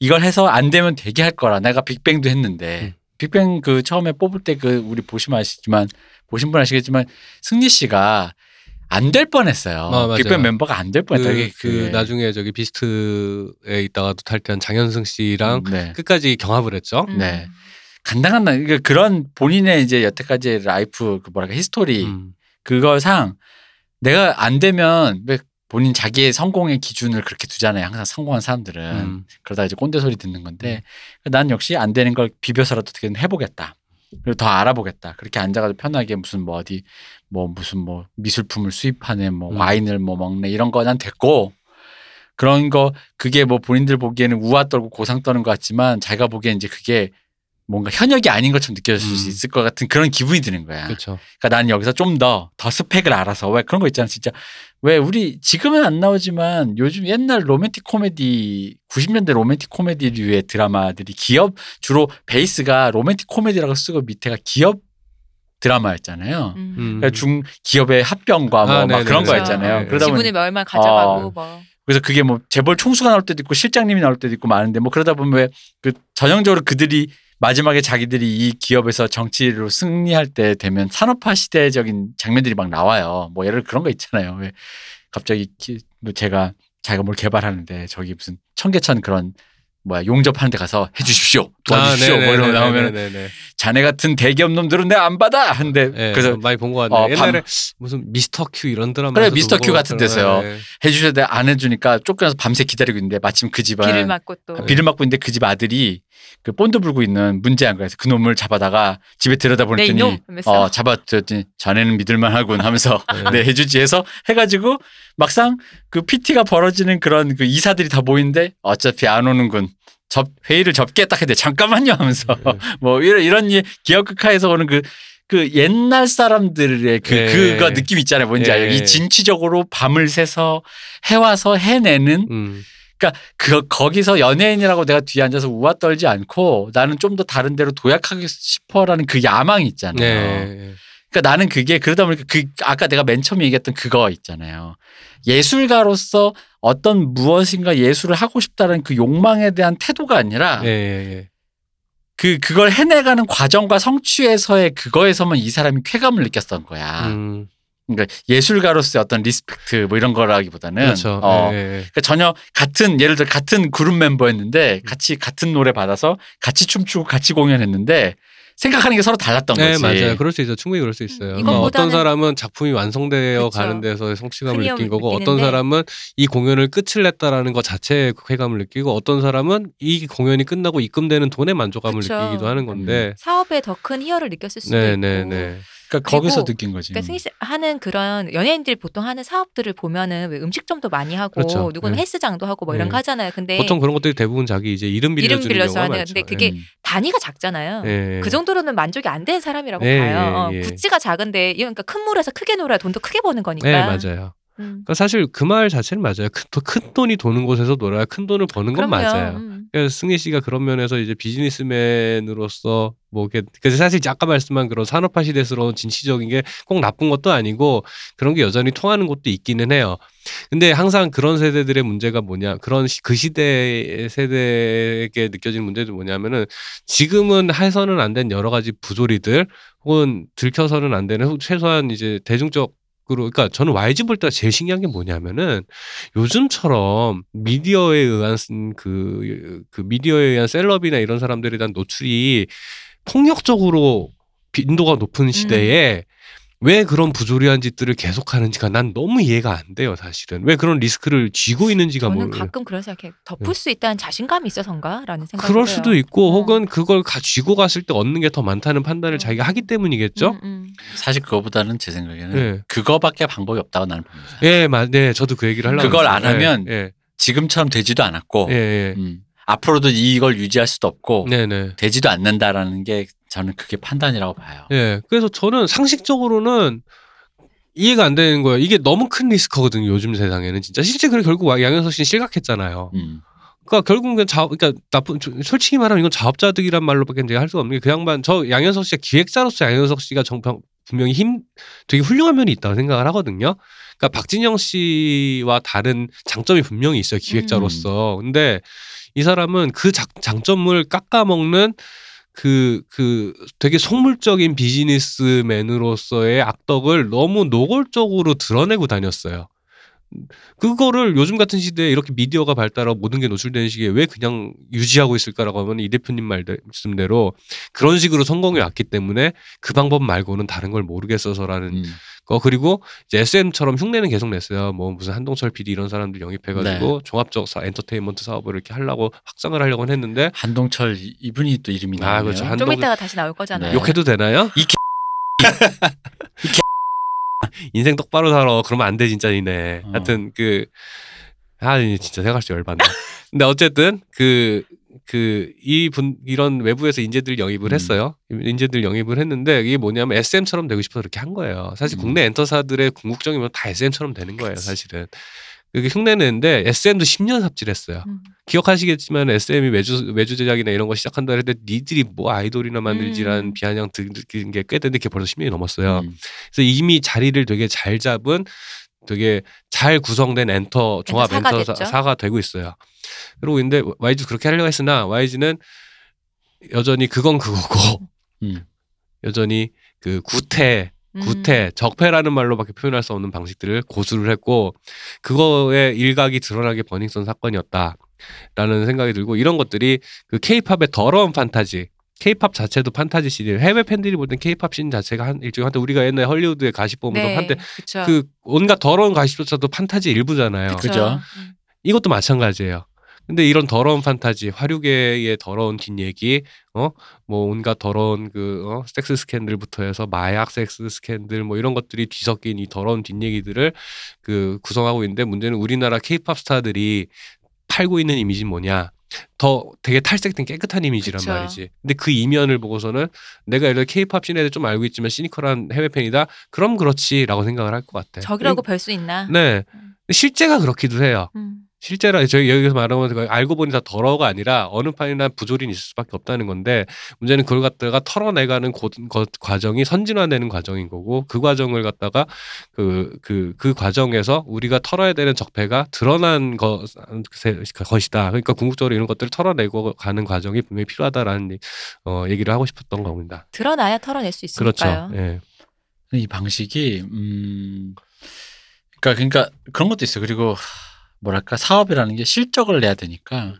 이걸 해서 안 되면 되게 할 거라 내가 빅뱅도 했는데 음. 빅뱅 그 처음에 뽑을 때 그 우리 보시면 아시지만 보신 분 아시겠지만 승리 씨가 안 될 뻔했어요. 아, 맞아요. 빅뱅 멤버가 안 될 뻔했다. 그, 그 그게. 나중에 저기 비스트에 있다가도 탈퇴한 장현승 씨랑 네. 끝까지 경합을 했죠. 음. 네. 간당간당 그러니까 그런 본인의 이제 여태까지 life 그 뭐랄까 history 음. 그거상 내가 안 되면 왜 본인 자기의 성공의 기준을 그렇게 두잖아요. 항상 성공한 사람들은 음. 그러다 이제 꼰대 소리 듣는 건데 난 역시 안 되는 걸 비벼서라도 어떻게든 해보겠다. 그리고 더 알아보겠다. 그렇게 앉아가지고 편하게 무슨 뭐 어디 뭐 무슨 뭐 미술품을 수입하네, 뭐 음. 와인을 뭐 먹네 이런 거 난 됐고 그런 거 그게 뭐 본인들 보기에는 우아 떨고 고상 떠는 것 같지만 자기가 보기엔 이제 그게 뭔가 현역이 아닌 것처럼 느껴질 수 음. 있을 것 같은 그런 기분이 드는 거야. 그렇죠. 그러니까 나는 여기서 좀더더 스펙을 알아서 왜 그런 거 있잖아 진짜 왜 우리 지금은 안 나오지만 요즘 옛날 로맨틱 코미디 90년대 로맨틱 코미디류의 드라마들이 기업 주로 베이스가 로맨틱 코미디라고 쓰고 밑에가 기업 드라마였잖아요. 음. 음. 그러니까 중 기업의 합병과 뭐 아, 막. 그런 그렇죠. 거였잖아요. 네. 그러다 보니 지분의 얼마 가져가고 어. 뭐. 그래서 그게 뭐 재벌 총수가 나올 때도 있고 실장님이 나올 때도 있고 많은데 뭐 그러다 보면 왜 그 전형적으로 그들이 마지막에 자기들이 이 기업에서 정치로 승리할 때 되면 산업화 시대적인 장면들이 막 나와요. 뭐 예를 그런 거 있잖아요. 왜 갑자기 기- 뭐 제가 자기가 뭘 개발하는데 저기 무슨 청계천 그런 뭐야 용접하는 데 가서 해주십시오 도와주십시오 아, 뭐 이런 거 나오면. 자네 같은 대기업 놈들은 내가 안 받아 한데 네, 그래서 많이 본 것 같네요. 어, 옛날에 무슨 미스터 큐 이런 드라마 그래, 미스터 큐 같은 데서요. 네. 해주셔야 돼안 해주니까 쫓겨나서 밤새 기다리고 있는데 마침 그 집안 비를 맞고 또. 아, 비를 맞고 있는데 그 집 아들이 그 본드 불고 있는 문제한 거에서 그 놈을 잡아다가 집에 들여다 네, 보냈더니. 어 잡았더니 자네는 믿을만 하군 하면서 네. 네 해주지 해서 해가지고 막상 그 PT가 벌어지는 그런 그 이사들이 다 모이는데 어차피 안 오는군 접 회의를 접게 딱 했는데 잠깐만요 하면서 네. 뭐 이런 이런 예, 기업극화에서 오는 그 그 옛날 사람들의 그 네. 그거 느낌 있잖아요 뭔지 네. 알죠 이 진취적으로 밤을 새서 해와서 해내는 음. 그 거기서 연예인이라고 내가 뒤에 앉아서 우아 떨지 않고 나는 좀 더 다른 데로 도약하고 싶어라는 그 야망이 있잖아요. 네. 그러니까 나는 그게 그러다 보니까 그 아까 내가 맨 처음에 얘기했던 그거 있잖아요. 예술가로서 어떤 무엇인가 예술을 하고 싶다는 그 욕망에 대한 태도가 아니라 예, 예, 예. 그 그걸 해내가는 과정과 성취에서의 그거에서만 이 사람이 쾌감을 느꼈던 거야. 음. 그러니까 예술가로서의 어떤 respect 뭐 이런 거라기보다는 그렇죠. 어, 예, 예. 그러니까 전혀 같은 예를 들어 같은 그룹 멤버였는데 같이 같은 노래 받아서 같이 춤추고 같이 공연했는데 생각하는 게 서로 달랐던 네, 거지. 맞아요. 그럴 수 있어. 충분히 그럴 수 있어요. 그러니까 어떤 사람은 작품이 완성되어 그쵸. 가는 데서 성취감을 느낀 거고, 느끼는데 어떤 사람은 이 공연을 끝을 냈다라는 것 자체에 쾌감을 느끼고, 어떤 사람은 이 공연이 끝나고 입금되는 돈에 만족감을 그쵸. 느끼기도 하는 건데. 사업에 더 큰 희열을 느꼈을 수도 네, 있고. 네, 네. 그러니까 거기서 느낀 거지. 그러니까 승희 씨 하는 그런 연예인들이 보통 하는 사업들을 보면은 왜 음식점도 많이 하고 그렇죠. 누구는 네. 헬스장도 하고 뭐 이런 네. 거 하잖아요. 근데 보통 그런 것들이 대부분 자기 이제 이름 빌려주는 이름 빌려서 하는 많죠. 근데 그게 음. 단위가 작잖아요. 예. 그 정도로는 만족이 안 되는 사람이라고 예, 봐요. 예, 예. 어, 구찌가 작은데 그러니까 큰 물에서 크게 놀아야 돈도 크게 버는 거니까. 네 맞아요. 음. 그러니까 사실 그 말 자체는 맞아요. 큰, 더- 큰 돈이 도는 곳에서 놀아야 큰 돈을 버는 건 그럼요. 맞아요. 음. 그래서 승희 씨가 그런 면에서 이제 비즈니스맨으로서 뭐 이게 그래서 사실 아까 말씀한 그런 산업화 시대스러운 진취적인 게 꼭 나쁜 것도 아니고 그런 게 여전히 통하는 것도 있기는 해요. 근데 항상 그런 세대들의 문제가 뭐냐 그런 시- 그 시대 세대에게 느껴지는 문제도 뭐냐면은 지금은 해서는 안 된 여러 가지 부조리들 혹은 들켜서는 안 되는 최소한 이제 대중적 그러니까 저는 YG 볼 때 제일 신기한 게 뭐냐면은 요즘처럼 미디어에 의한 그, 그 미디어에 의한 셀럽이나 이런 사람들에 대한 노출이 폭력적으로 빈도가 높은 시대에 왜 그런 부조리한 짓들을 계속하는지가 난 너무 이해가 안 돼요 사실은 왜 그런 리스크를 쥐고 있는지가 저는 모르 가끔 그런 생각해. 덮을 네. 수 있다는 자신감이 있어서인가라는 생각이 그럴 들어요. 수도 있고 어. 혹은 그걸 가 쥐고 갔을 때 얻는 게 더 많다는 판단을 음. 자기가 하기 때문이겠죠. 음, 음. 사실 그거보다는 제 생각에는 네. 그거밖에 방법이 없다고 나는 봅니다. 예, 맞, 네, 저도 그 얘기를 하려고. 그걸. 안 하면 예, 지금처럼 되지도 않았고 예, 예. 음, 앞으로도 이걸 유지할 수도 없고 네, 네. 되지도 않는다라는 게 저는 그게 판단이라고 봐요. 예. 그래서 저는 상식적으로는 이해가 안 되는 거예요. 이게 너무 큰 리스크거든요. 요즘 세상에는 진짜 실제 그래 결국 양현석 씨는 실각했잖아요. 음. 그러니까 결국은 자, 그러니까 나쁜 솔직히 말하면 이건 자업자득이란 말로밖에 이제 할 수가 없는 게 그 양반 저 양현석 씨가 기획자로서 양현석 씨가 정평 분명히 힘 되게 훌륭한 면이 있다고 생각을 하거든요. 그러니까 박진영 씨와 다른 장점이 분명히 있어요. 기획자로서. 근데 이 사람은 그 장, 장점을 깎아먹는 그, 그 되게 속물적인 비즈니스맨으로서의 악덕을 너무 노골적으로 드러내고 다녔어요. 그거를 요즘 같은 시대에 이렇게 미디어가 발달하고 모든 게 노출되는 시기에 왜 그냥 유지하고 있을까라고 하면 이 대표님 말씀대로 그런 식으로 성공해 왔기 때문에 그 방법 말고는 다른 걸 모르겠어서라는 음. 거 그리고 이제 SM처럼 흉내는 계속 냈어요. 뭐 무슨 한동철 PD 이런 사람들 영입해가지고 종합적 사, 엔터테인먼트 사업을 이렇게 하려고 확장을 하려고 했는데 한동철 이- 이분이 또 이름이 아, 나와요. 그렇죠. 한- 좀 이따가 다시 나올 거잖아요. 네. 욕해도 되나요? 이 개- 인생 똑바로 살아. 그러면 안 돼 진짜 니네. 어. 하여튼 그 아, 진짜 생각할 수 열받네. 근데 어쨌든 그 그 이 분 이런 외부에서 인재들 영입을 음. 했어요. 인재들 영입을 했는데 이게 뭐냐면 SM처럼 되고 싶어서 그렇게 한 거예요. 사실 음. 국내 엔터사들의 궁극적이면 다 SM처럼 되는 거예요, 사실은. 그게 흉내내는데 SM도 10년 삽질했어요. 음. 기억하시겠지만 SM이 외주 외주 제작이나 이런 거 시작한다 했는데 니들이 뭐 아이돌이나 만들지라는 음. 비아냥 듣는 게 꽤 됐는데 그게 벌써 10년이 넘었어요. 음. 그래서 이미 자리를 되게 잘 잡은 되게 잘 구성된 엔터 종합 엔터 사가 엔터. 사가 되고 있어요. 그리고 근데 YG 그렇게 하려고 했으나 YG는 여전히 그건 그거고 음. 여전히 그 구태 음. 구태 적폐라는 말로밖에 표현할 수 없는 방식들을 고수를 했고 그거에 일각이 드러나게 버닝썬 사건이었다라는 생각이 들고 이런 것들이 그 케이팝의 더러운 판타지 케이팝 자체도 판타지 scene이에요. 해외 팬들이 볼 땐 케이팝 씬 자체가 한 일종의 한때 우리가 옛날에 헐리우드의 가십 보면서 네, 한때 그쵸. 그 온갖 더러운 가십조차도 판타지 일부잖아요. 그죠. 음. 이것도 마찬가지예요. 근데 이런 더러운 판타지, 화류계의 더러운 뒷얘기, 어, 뭐 온갖 더러운 그 어, 섹스 스캔들부터 해서 마약 섹스 스캔들 뭐 이런 것들이 뒤섞인 이 더러운 뒷얘기들을 그 구성하고 있는데 문제는 우리나라 케이팝 스타들이 팔고 있는 이미지는 뭐냐? 더 되게 탈색된 깨끗한 이미지란 그쵸. 말이지. 근데 그 이면을 보고서는 내가 예를 들어 케이팝 씬에 좀 알고 있지만 시니컬한 해외 팬이다. 그럼 그렇지라고 생각을 할 것 같아. 적이라고 별 수 있나? 네. 음. 실제가 그렇기도 해요. 음. 실제로 저희 여기서 말하면 그거 알고 보니 다 더러워가 아니라 어느 판이나 부조리는 있을 수밖에 없다는 건데 문제는 그걸 갖다가 털어내가는 고, 거- 과정이 선진화되는 과정인 거고 그 과정을 갖다가 그그그 과정에서 우리가 털어야 되는 적폐가 드러난 것, 것이다. 그러니까 궁극적으로 이런 것들을 털어내고 가는 과정이 분명히 필요하다라는 이- 어, 얘기를 하고 싶었던 겁니다. 드러나야 털어낼 수 그렇죠. 있으니까요. 예. 이 방식이 음 그러니까 그러니까 그런 것도 있어요. 그리고 하, 뭐랄까 사업이라는 게 실적을 내야 되니까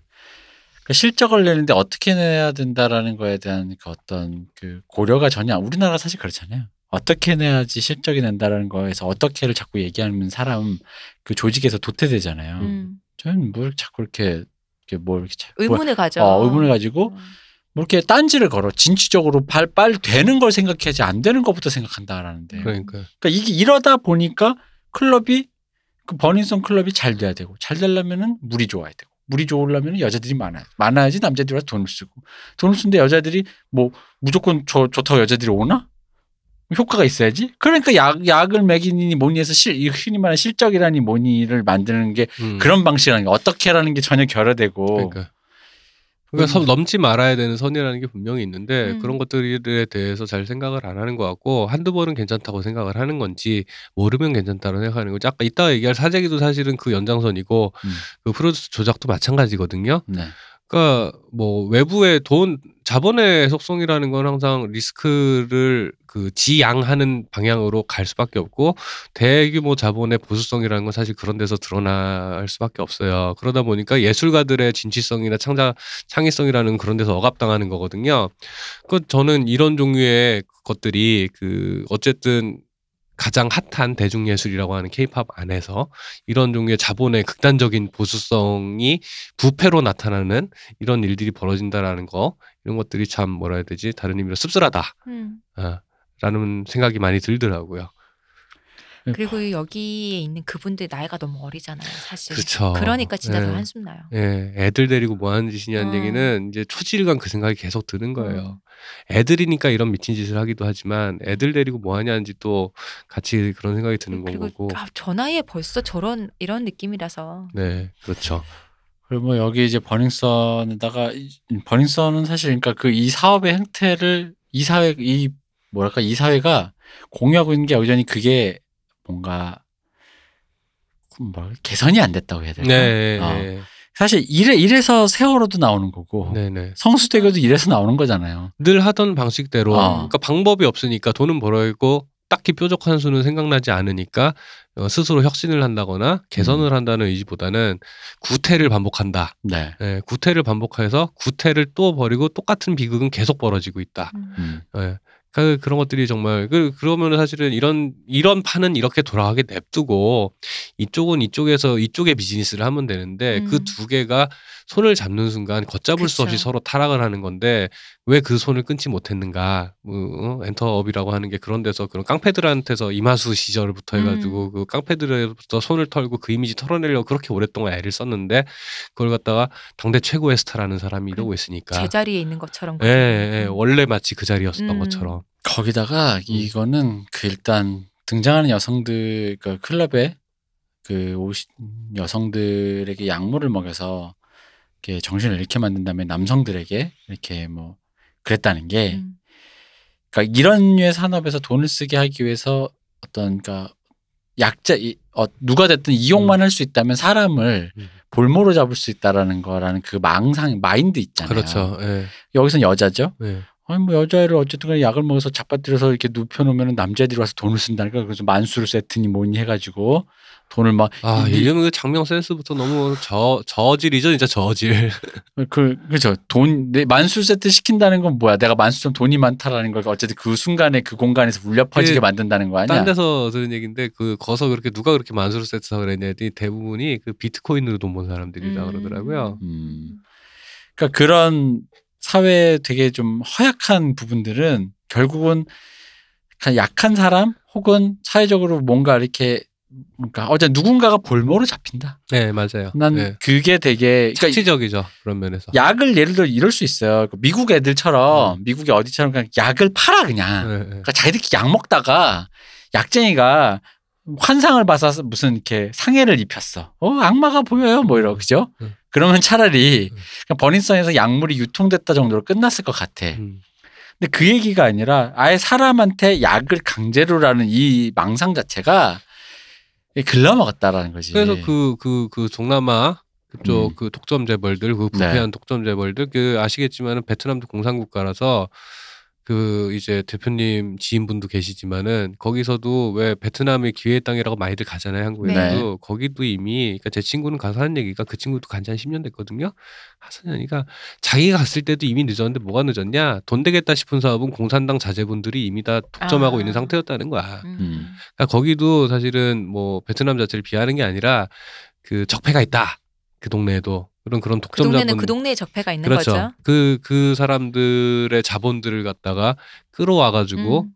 그 실적을 내는데 어떻게 내야 된다라는 거에 대한 그 어떤 그 고려가 전혀 우리나라 사실 그렇잖아요. 어떻게 내야지 실적이 nen다라는 거에서 어떻게를 자꾸 얘기하는 사람 그 조직에서 도태되잖아요. 음. 저는 뭘 자꾸 이렇게 이렇게 뭘 이렇게 자- 뭘- 의문을 가져. 어, 의문을 가지고 음. 뭐 이렇게 딴지를 걸어 진취적으로 발, 빨 되는 걸 생각해야지 안 되는 것부터 생각한다라는데. 그러니까 그러니까 이게 이러다 보니까 클럽이 그 버닝썬 클럽이 잘 돼야 되고 잘 되려면은 물이 좋아야 되고 물이 좋으려면 여자들이 많아야 많아야지 남자들이 와서 돈을 쓰고. 돈을 쓰는데 여자들이 뭐 무조건 저 좋다고 여자들이 오나? 효과가 있어야지. 그러니까 약 약을 먹이니 뭐니 해서 실이 흔히 말하는 실적이라니 뭐니를 만드는 게 음. 그런 방식이라는 게 어떻게라는 게 전혀 결여되고. 그러니까. 그러니까 선 넘지 말아야 되는 선이라는 게 분명히 있는데 음. 그런 것들에 대해서 잘 생각을 안 하는 것 같고 한두 번은 괜찮다고 생각을 하는 건지 모르면 괜찮다고 생각하는 거지 아까 이따가 얘기할 사재기도 사실은 그 연장선이고 음. 그 프로듀스 조작도 마찬가지거든요 네. 그러니까 뭐 외부의 돈 자본의 속성이라는 건 항상 리스크를 그 지양하는 방향으로 갈 수밖에 없고 대규모 자본의 보수성이라는 건 사실 그런 데서 드러날 수밖에 없어요. 그러다 보니까 예술가들의 진취성이나 창작 창의성이라는 그런 데서 억압당하는 거거든요. 그 저는 이런 종류의 것들이 그 어쨌든 가장 핫한 대중예술이라고 하는 케이팝 안에서 이런 종류의 자본의 극단적인 보수성이 부패로 나타나는 이런 일들이 벌어진다라는 거 이런 것들이 참 뭐라 해야 되지 다른 의미로 씁쓸하다 음. 아, 라는 생각이 많이 들더라고요. 그리고 여기에 있는 그분들 나이가 너무 어리잖아요, 사실. 그렇죠. 그러니까 진짜 더 예. 한숨 나요. 예, 애들 데리고 뭐 하는 짓이냐는 어. 얘기는 이제 초질간 그 생각이 계속 드는 거예요. 음. 애들이니까 이런 미친 짓을 하기도 하지만 애들 데리고 뭐 하냐는지 또 같이 그런 생각이 드는 거고. 아, 저 나이에 벌써 저런 이런 느낌이라서. 네, 그렇죠. 그리고 뭐 여기 이제 버닝썬에다가 이- 버닝썬은 사실 그러니까 그 이 사업의 행태를 이 사회 이 뭐랄까 이 사회가 공유하고 있는 게 여전히 그게 뭔가 뭐 개선이 안 됐다고 해야 되나? 네, 어. 네, 사실 이래 이래서 세월호도 나오는 거고 네, 네. 성수대교도 이래서 나오는 거잖아요. 늘 하던 방식대로 어. 그러니까 방법이 없으니까 돈은 벌어있고 딱히 뾰족한 수는 생각나지 않으니까 어, 스스로 혁신을 한다거나 개선을 한다는 의지보다는 구태를 반복한다. 네. 예, 구태를 반복해서 구태를 또 버리고 똑같은 비극은 계속 벌어지고 있다. 음. 음. 예. 그 그런 것들이 정말 그 그러면은 사실은 이런 이런 판은 이렇게 돌아가게 냅두고 이쪽은 이쪽에서 이쪽의 비즈니스를 하면 되는데 음. 그두 개가 손을 잡는 순간 걷잡을 수 그쵸. 없이 서로 타락을 하는 건데 왜 그 손을 끊지 못했는가? 뭐, 어? 엔터업이라고 하는 게 그런 데서 그런 깡패들한테서 이마수 시절부터 해가지고 음. 그 깡패들부터 손을 털고 그 이미지 털어내려고 그렇게 오랫동안 애를 썼는데 그걸 갖다가 당대 최고의 스타라는 사람이 이러고 있으니까 제자리에 있는 것처럼. 예, 예, 원래 마치 그 자리였었던 음. 것처럼. 거기다가 이거는 그 일단 등장하는 여성들 그 클럽에 그 오시, 여성들에게 약물을 먹여서 이렇게 정신을 잃게 만든 다음에 남성들에게 이렇게 뭐 그랬다는 게 음. 그러니까 이런 류의 산업에서 돈을 쓰게 하기 위해서 어떤 그러니까 약자 이- 어, 누가 됐든 이용만 할수 있다면 사람을 음. 볼모로 잡을 수 있다라는 거라는 그 망상 마인드 있잖아요. 그렇죠. 예. 여기선 여자죠. 예. 아니 뭐 여자애를 어쨌든 간에 약을 먹어서 잡아들여서 이렇게 눕혀놓으면 남자애들이 와서 돈을 쓴다니까 그래서 만수르 세트니 뭐니 해가지고 돈을 막 아, 이- 이름 그 장명 센스부터 너무 저 저질이죠, 진짜 저질. 그 그죠 돈 내 만수 세트 시킨다는 건 뭐야 내가 만수점 돈이 많다라는 걸 어쨌든 그 순간에 그 공간에서 울려 퍼지게 그 만든다는 거 아니야? 딴 데서 들은 얘기인데 그 거서 그렇게 누가 그렇게 만수르 세트 사 그랬냐 했더니 대부분이 그 비트코인으로 돈 번 사람들이라 음. 그러더라고요. 음. 그러니까 그런 사회 되게 좀 허약한 부분들은 결국은 약한 사람 혹은 사회적으로 뭔가 이렇게 그러니까 어제 누군가가 볼모로 잡힌다. 네, 맞아요. 난 네. 그게 되게 그러니까 착취적이죠. 그런 면에서. 약을 예를 들어 이럴 수 있어요. 그 미국 애들처럼 미국의 어디처럼 그냥 약을 팔아 그냥. 네, 네. 그러니까 자기들끼리 약 먹다가 약쟁이가 환상을 봐서 무슨 이렇게 상해를 입혔어. 어 악마가 보여요 뭐 이러 그죠? 음. 그러면 차라리 음. 그냥 버닝썬에서 약물이 유통됐다 정도로 끝났을 것 같아. 음. 근데 그 얘기가 아니라 아예 사람한테 약을 강제로라는 이 망상 자체가 글러먹었다라는 거지. 그래서 그 그 그 동남아 그쪽 음. 그 독점 재벌들 그 부패한 독점 재벌들 그 아시겠지만은 베트남도 공산국가라서 그 이제 대표님 지인분도 계시지만은 거기서도 왜 베트남의 기회의 땅이라고 많이들 가잖아요 한국에도 네. 거기도 이미 그러니까 제 친구는 가서 하는 얘기가 그 친구도 간지 한 10년 됐거든요 하선현이가 자기가 갔을 때도 이미 늦었는데 뭐가 늦었냐 돈 되겠다 싶은 사업은 공산당 자제분들이 이미 다 독점하고 아. 있는 상태였다는 거야 음. 음. 그러니까 거기도 사실은 뭐 베트남 자체를 비하는 게 아니라 그 적폐가 있다. 그 동네에도 그런 그런 그 동네는 그 동네에 적폐가 있는 그렇죠. 거죠. 그, 그 사람들의 자본들을 갖다가 끌어와 가지고, 음.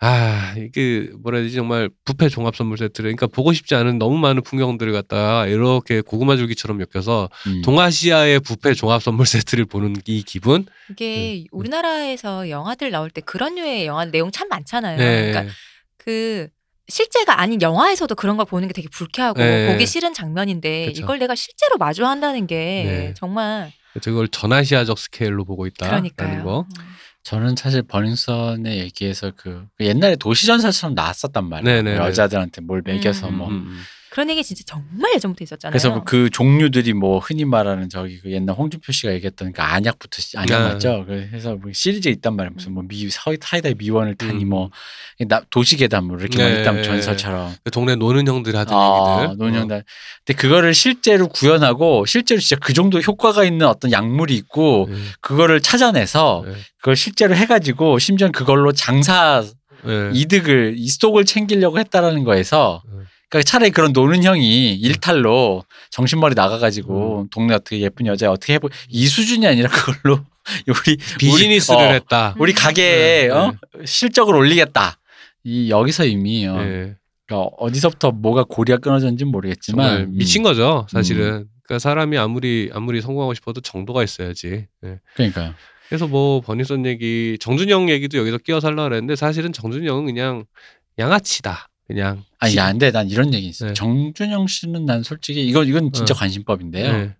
아, 이게 뭐라 해야 되지? 정말 부패 종합 선물 세트를, 그러니까 보고 싶지 않은 너무 많은 풍경들을 갖다가 이렇게 고구마 줄기처럼 엮여서 음. 동아시아의 부패 종합 선물 세트를 보는 이 기분? 이게 우리나라에서 영화들 나올 때 그런 류의 영화 내용 참 많잖아요. 네. 그러니까 그 실제가 아닌 영화에서도 그런 걸 보는 게 되게 불쾌하고 네. 보기 싫은 장면인데 그쵸. 이걸 내가 실제로 마주한다는 게 네. 정말 저걸 전아시아적 스케일로 보고 있다라는 그러니까요. 거. 저는 사실 버닝썬의 얘기에서 그 옛날에 도시전설처럼 나왔었단 말이에요. 네네네. 여자들한테 뭘 먹여서 음, 뭐. 음, 음. 그런 얘기 진짜 정말 예전부터 있었잖아요. 그래서 그 종류들이 뭐 흔히 말하는 저기 그 옛날 홍준표 씨가 얘기했던 그 안약부터 시- 안약 아. 맞죠? 그래서 뭐 시리즈 있단 말이에요. 무슨 뭐 미, 서, 사이다의 미원을 타니 음. 뭐 나, 도시계담 이렇게 막 네. 있다면 전설처럼. 그 동네 노는 형들 하던 아, 얘기들. 노년단. 근데 그거를 실제로 구현하고 실제로 진짜 그 정도 효과가 있는 어떤 약물이 있고 어. 네. 그거를 찾아내서 네. 그걸 실제로 해가지고 심지어 그걸로 장사 네. 이득을 이 스톡을 챙기려고 했다라는 거에서 음. 그러니까 차라리 그런 노는 형이 일탈로 정신머리 나가가지고 음. 동네 어떻게 예쁜 여자 어떻게 해보 이 수준이 아니라 그걸로 우리 비즈니스를 우리, 어, 했다. 우리 가게에 네, 어? 실적을 올리겠다. 이 여기서 이미 어, 네. 그러니까 어디서부터 뭐가 고리가 끊어졌는지 모르겠지만 음, 미친 거죠, 사실은. 그러니까 사람이 아무리 아무리 성공하고 싶어도 정도가 있어야지. 네. 그러니까요. 그래서 뭐 버니선 얘기, 정준영 얘기도 여기서 끼워 살라 그랬는데 사실은 정준영은 그냥 양아치다. 그냥. 아니 지- 야, 근데 난 이런 얘기 있어요. 네. 정준영 씨는 난 솔직히 이건 이건 진짜 어. 관심법인데요. 네.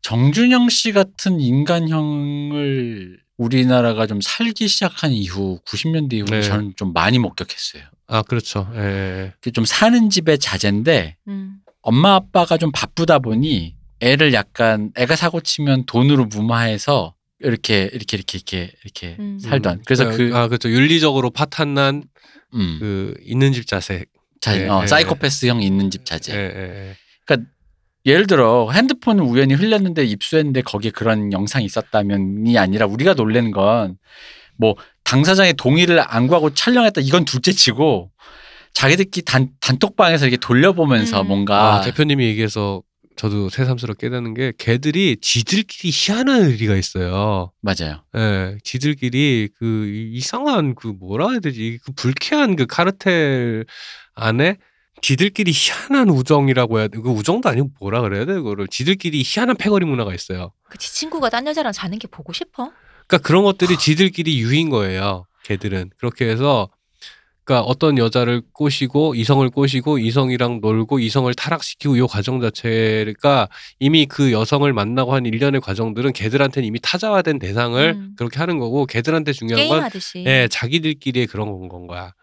정준영 씨 같은 인간형을 우리나라가 좀 살기 시작한 이후 90년대 이후 네. 저는 좀 많이 목격했어요. 아 그렇죠. 예. 그좀 사는 집의 자제인데 음. 엄마 아빠가 좀 바쁘다 보니 애를 약간 애가 사고 치면 돈으로 무마해서 이렇게 이렇게 이렇게 이렇게 이렇게 음. 살던. 그래서 아, 그아 그렇죠. 윤리적으로 파탄난 음, 그 있는 집 자세. 자, 예, 어, 예, 사이코패스 형 있는 집 자제. 예, 예, 예. 예를 들어 핸드폰을 우연히 흘렸는데 입수했는데 거기에 그런 영상이 있었다면이 아니라 우리가 놀라는 건 뭐 당사자의 동의를 안 구하고 촬영했다 이건 둘째치고 자기들끼리 단, 단톡방에서 이렇게 돌려보면서 음. 뭔가 아, 대표님이 얘기해서 저도 새삼스럽게 깨닫는 게 걔들이 지들끼리 희한한 의리가 있어요. 맞아요. 예, 지들끼리 그 이- 이상한 그 뭐라 해야 되지? 그 불쾌한 그 카르텔 안에 지들끼리 희한한 우정이라고 해야 돼. 그 우정도 아니고 뭐라 그래야 돼? 그거를 지들끼리 희한한 패거리 문화가 있어요. 그지 친구가 딴 여자랑 자는 게 보고 싶어? 그러니까 그런 것들이 지들끼리 유인 거예요. 걔들은 그렇게 해서 그러니까 어떤 여자를 꼬시고 이성을 꼬시고 이성이랑 놀고 이성을 타락시키고 이 과정 자체가 이미 그 여성을 만나고 한 일련의 과정들은 걔들한테는 이미 타자화된 대상을 음. 그렇게 하는 거고 걔들한테 중요한 건 게임하듯이. 예, 자기들끼리의 그런 건, 건 거야.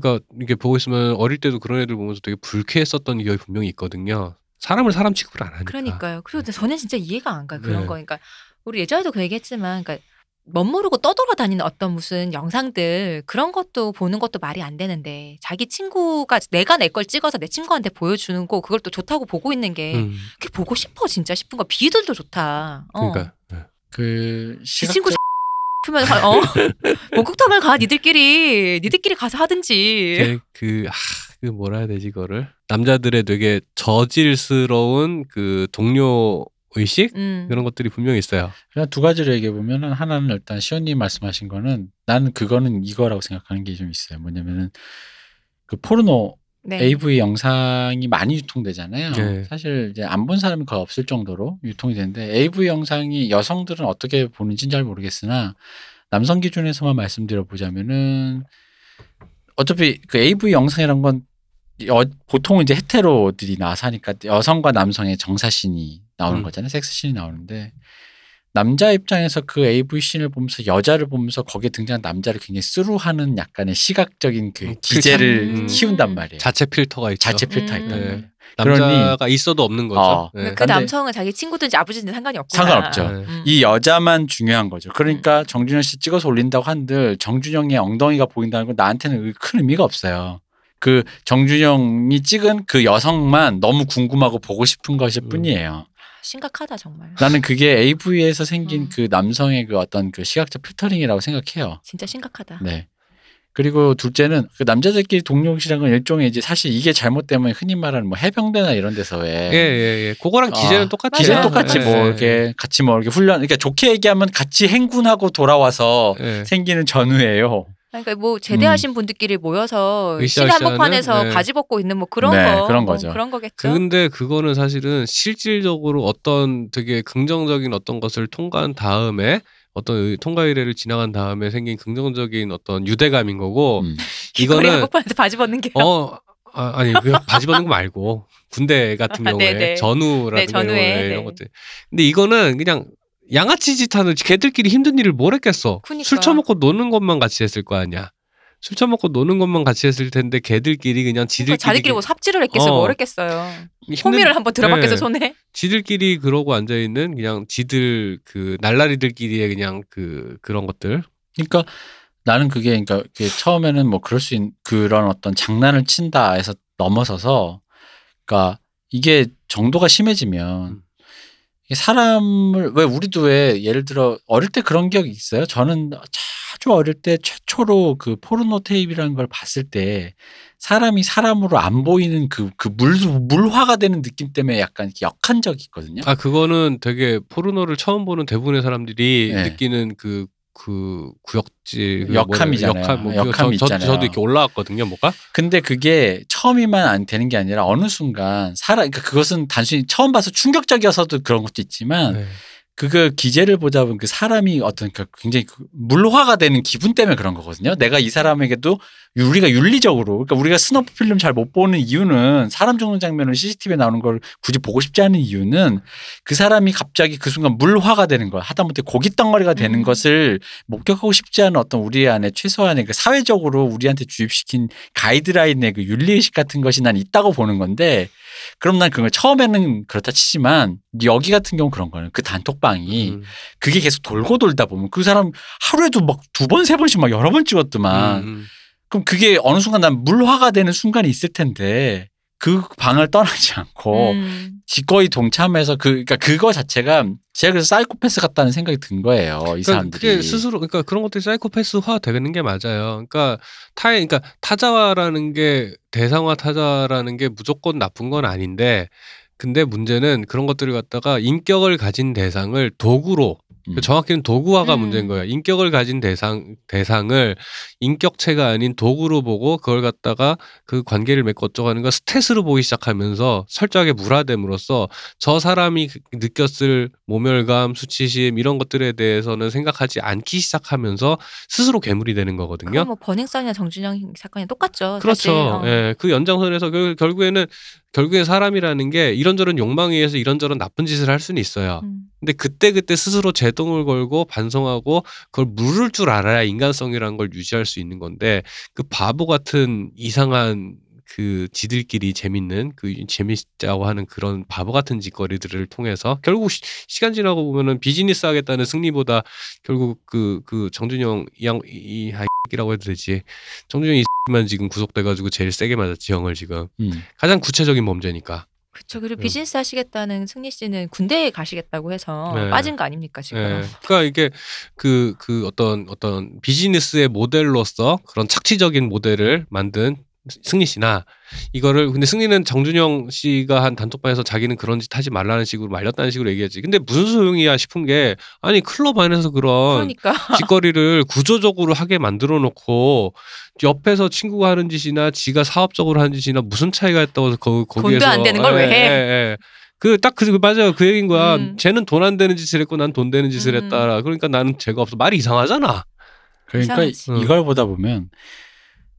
그러니까 이게 보고 있으면 어릴 때도 그런 애들 보면서 되게 불쾌했었던 기억이 분명히 있거든요. 사람을 사람 취급을 안 하니까. 그러니까요. 그리고 저는 진짜 이해가 안 가. 그런 네. 거. 그러니까 우리 예전에도 그 얘기했지만, 그러니까 멋모르고 떠돌아다니는 어떤 무슨 영상들 그런 것도 보는 것도 말이 안 되는데 자기 친구가 내가 내 걸 찍어서 내 친구한테 보여주는 거 그걸 또 좋다고 보고 있는 게 음, 그게 보고 싶어 진짜 싶은 거 비들도 좋다. 어. 그러니까 네. 그지 시각 친구 면어 목욕탕을 가 니들끼리 니들끼리 가서 하든지. 그, 하, 그 뭐라 해야 되지, 그거를? 남자들의 되게 저질스러운 그 동료 의식? 음. 그런 것들이 분명히 있어요. 그냥 두 가지를 얘기해 보면은 하나는 일단 시온님 말씀하신 거는 나는 그거는 이거라고 생각하는 게 좀 있어요. 뭐냐면은 그 포르노 네. AV 영상이 많이 유통되잖아요. 네. 사실 이제 안 본 사람이 거의 없을 정도로 유통이 되는데 AV 영상이 여성들은 어떻게 보는지는 잘 모르겠으나 남성 기준에서만 말씀드려 보자면은 어차피 그 AV 영상이란 건 여- 보통은 이제 헤테로들이 나와서 하니까 여성과 남성의 정사신이 나오는 음. 거잖아요. 섹스신이 나오는데 남자 입장에서 그 AV 씬을 보면서 여자를 보면서 거기에 등장한 남자를 굉장히 쓰루하는 약간의 시각적인 그 음, 기제를 음. 키운단 말이에요. 자체 필터가 있죠. 자체 필터 음. 있단 네. 말이에요. 남자가 그러니- 있어도 없는 거죠. 어. 네. 그 남성은 자기 친구든지 아버지든지 상관이 없구나. 상관없죠. 네. 음. 이 여자만 중요한 거죠. 그러니까 정준영 씨 찍어서 올린다고 한들 정준영의 엉덩이가 보인다는 건 나한테는 큰 의미가 없어요. 그 정준영이 찍은 그 여성만 너무 궁금하고 보고 싶은 것일 음. 뿐이에요. 심각하다 정말. 나는 그게 AV에서 생긴 음. 그 남성의 그 어떤 그 시각적 필터링이라고 생각해요. 진짜 심각하다. 네. 그리고 둘째는 그 남자들끼리 동료시랑은 일종의 이제 사실 이게 잘못되면 흔히 말하는 뭐 해병대나 이런 데서의 예, 예, 예. 그거랑 기재는 아, 똑같아요. 기재. 똑같이 예, 뭐 예, 이렇게 같이 뭐 이렇게 훈련 그러니까 좋게 얘기하면 같이 행군하고 돌아와서 예. 생기는 전우예요. 그러니까 뭐 제대하신 분들끼리 모여서 시내 한복판에서 네. 바지 벗고 있는 뭐 그런 네, 거 그런 뭐 거죠. 그런 거겠죠. 근데 그거는 사실은 실질적으로 어떤 되게 긍정적인 어떤 것을 통과한 다음에 어떤 의- 통과 의례를 지나간 다음에 생긴 긍정적인 어떤 유대감인 거고 음. 이거는 한복판에서 바지 벗는 게요. 어 아, 아니 그 바지 벗는 거 말고 군대 같은 아, 경우에 네네. 전우라든가 네, 이런, 거, 네. 이런 것들 근데 이거는 그냥 양아치 짓 하는 걔들끼리 힘든 일을 뭘 했겠어 그니까. 술 처먹고 노는 것만 같이 했을 거 아니야 술 처먹고 노는 것만 같이 했을 텐데 걔들끼리 그냥 지들끼리 그러니까 자기끼리 뭐 삽질을 했겠어요. 어. 뭘 했겠어요. 힘든- 호미를 한번 들어봤겠어 네. 손에. 지들끼리 그러고 앉아 있는 그냥 지들 그 날라리들끼리의 그냥 그 그런 것들. 그러니까 나는 그게 그러니까 그게 처음에는 뭐 그럴 수 있는 그런 어떤 장난을 친다에서 넘어서서 그러니까 이게 정도가 심해지면 음. 사람을 왜 우리도 왜 예를 들어 어릴 때 그런 기억이 있어요. 저는 아주 어릴 때 최초로 그 포르노 테이프라는 걸 봤을 때 사람이 사람으로 안 보이는 그 그 물 물화가 되는 느낌 때문에 약간 역한 적이 있거든요. 아 그거는 되게 포르노를 처음 보는 대부분의 사람들이 네. 느끼는 그. 그 구역질 그 역함이잖아요. 역함 뭐 역함이 저, 저. 저도 이렇게 올라왔거든요 뭐가 근데 그게 처음에만 안 되는 게 아니라 어느 순간 사람 그러니까 그것은 단순히 처음 봐서 충격적이어서도 그런 것도 있지만 네. 그거 기재를 보다 보면 그 사람이 어떤 그 굉장히 그 물화가 되는 기분 때문에 그런 거거든요. 내가 이 사람에게도 우리가 윤리적으로 그러니까 우리가 snuff film 잘 못 보는 이유는 사람 죽는 장면을 CCTV에 나오는 걸 굳이 보고 싶지 않은 이유는 그 사람이 갑자기 그 순간 물화가 되는 거야. 하다못해 고기 덩어리가 되는 음. 것을 목격하고 싶지 않은 어떤 우리 안에 최소한의 그 사회적으로 우리한테 주입시킨 가이드라인의 그 윤리의식 같은 것이 난 있다고 보는 건데 그럼 난 그걸 처음에는 그렇다 치지만 여기 같은 경우 그런 거는 그 단톡방이 음. 그게 계속 돌고 돌다 보면 그 사람 하루에도 막 두 번 세 번씩 막 여러 번 찍었더만. 음, 그럼 그게 어느 순간 난 물화가 되는 순간이 있을 텐데 그 방을 떠나지 않고 음. 기꺼이 동참해서 그 그러니까 그거 자체가 제가 그래서 사이코패스 같다는 생각이 든 거예요 이 그러니까 사람들이 그게 스스로 그러니까 그런 것들이 사이코패스화 되는 게 맞아요. 그러니까 타의 그러니까 타자화라는 게 대상화 타자라는 게 무조건 나쁜 건 아닌데 근데 문제는 그런 것들을 갖다가 인격을 가진 대상을 도구로 음. 정확히는 도구화가 음. 문제인 거예요. 인격을 가진 대상 대상을 인격체가 아닌 도구로 보고 그걸 갖다가 그 관계를 맺고 어쩌고하는 걸 스탯으로 보기 시작하면서 철저하게 물화됨으로써 저 사람이 그- 느꼈을 모멸감, 수치심 이런 것들에 대해서는 생각하지 않기 시작하면서 스스로 괴물이 되는 거거든요. 뭐 버닝썬이나 정준영 사건이 똑같죠. 그렇죠. 어. 예, 그 연장선에서 결, 결국에는 결국에 사람이라는 게 이런저런 욕망에 의해서 이런저런 나쁜 짓을 할 수는 있어요. 음. 근데 그때 그때 스스로 제동을 걸고 반성하고 그걸 물을 줄 알아야 인간성이라는 걸 유지할 수 있는 건데 그 바보 같은 이상한 그 지들끼리 재밌는 그 재밌자고 하는 그런 바보 같은 짓거리들을 통해서 결국 시, 간 지나고 보면은 비즈니스 하겠다는 승리보다 결국 그 그 정준영 이양이 하이라고 해도 되지 정준영 이 만 지금 구속돼가지고 제일 세게 맞았지 형을 지금 음. 가장 구체적인 범죄니까 그렇죠. 그리고 음. 비즈니스 하시겠다는 승리 씨는 군대에 가시겠다고 해서 네. 빠진 거 아닙니까 지금? 예. 그러니까 이게 그, 그 어떤 어떤 비즈니스의 모델로서 그런 착취적인 모델을 만든 승리 씨나 이거를 근데 승리는 정준영 씨가 한 단톡방에서 자기는 그런 짓 하지 말라는 식으로 말렸다는 식으로 얘기했지. 근데 무슨 소용이야 싶은 게 아니 클럽 안에서 그런 그러니까 짓거리를 구조적으로 하게 만들어 놓고 옆에서 친구가 하는 짓이나 지가 사업적으로 하는 짓이나 무슨 차이가 있다고 해서 거, 거기에서 돈도 안 되는 걸왜 해? 그딱 그 맞아요 그 얘기인 거야. 음. 쟤는 돈 안 되는 짓을 했고 난 돈 되는 짓을 음. 했다. 그러니까 나는 죄가 없어. 말이 이상하잖아. 그러니까 이상하지. 응. 이걸 보다 보면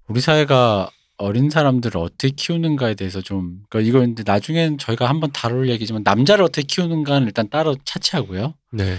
우리 사회가 어린 사람들을 어떻게 키우는가에 대해서 좀 그러니까 이거 근데 나중엔 저희가 한번 다룰 얘기지만 남자를 어떻게 키우는가는 일단 따로 차치하고요. 네.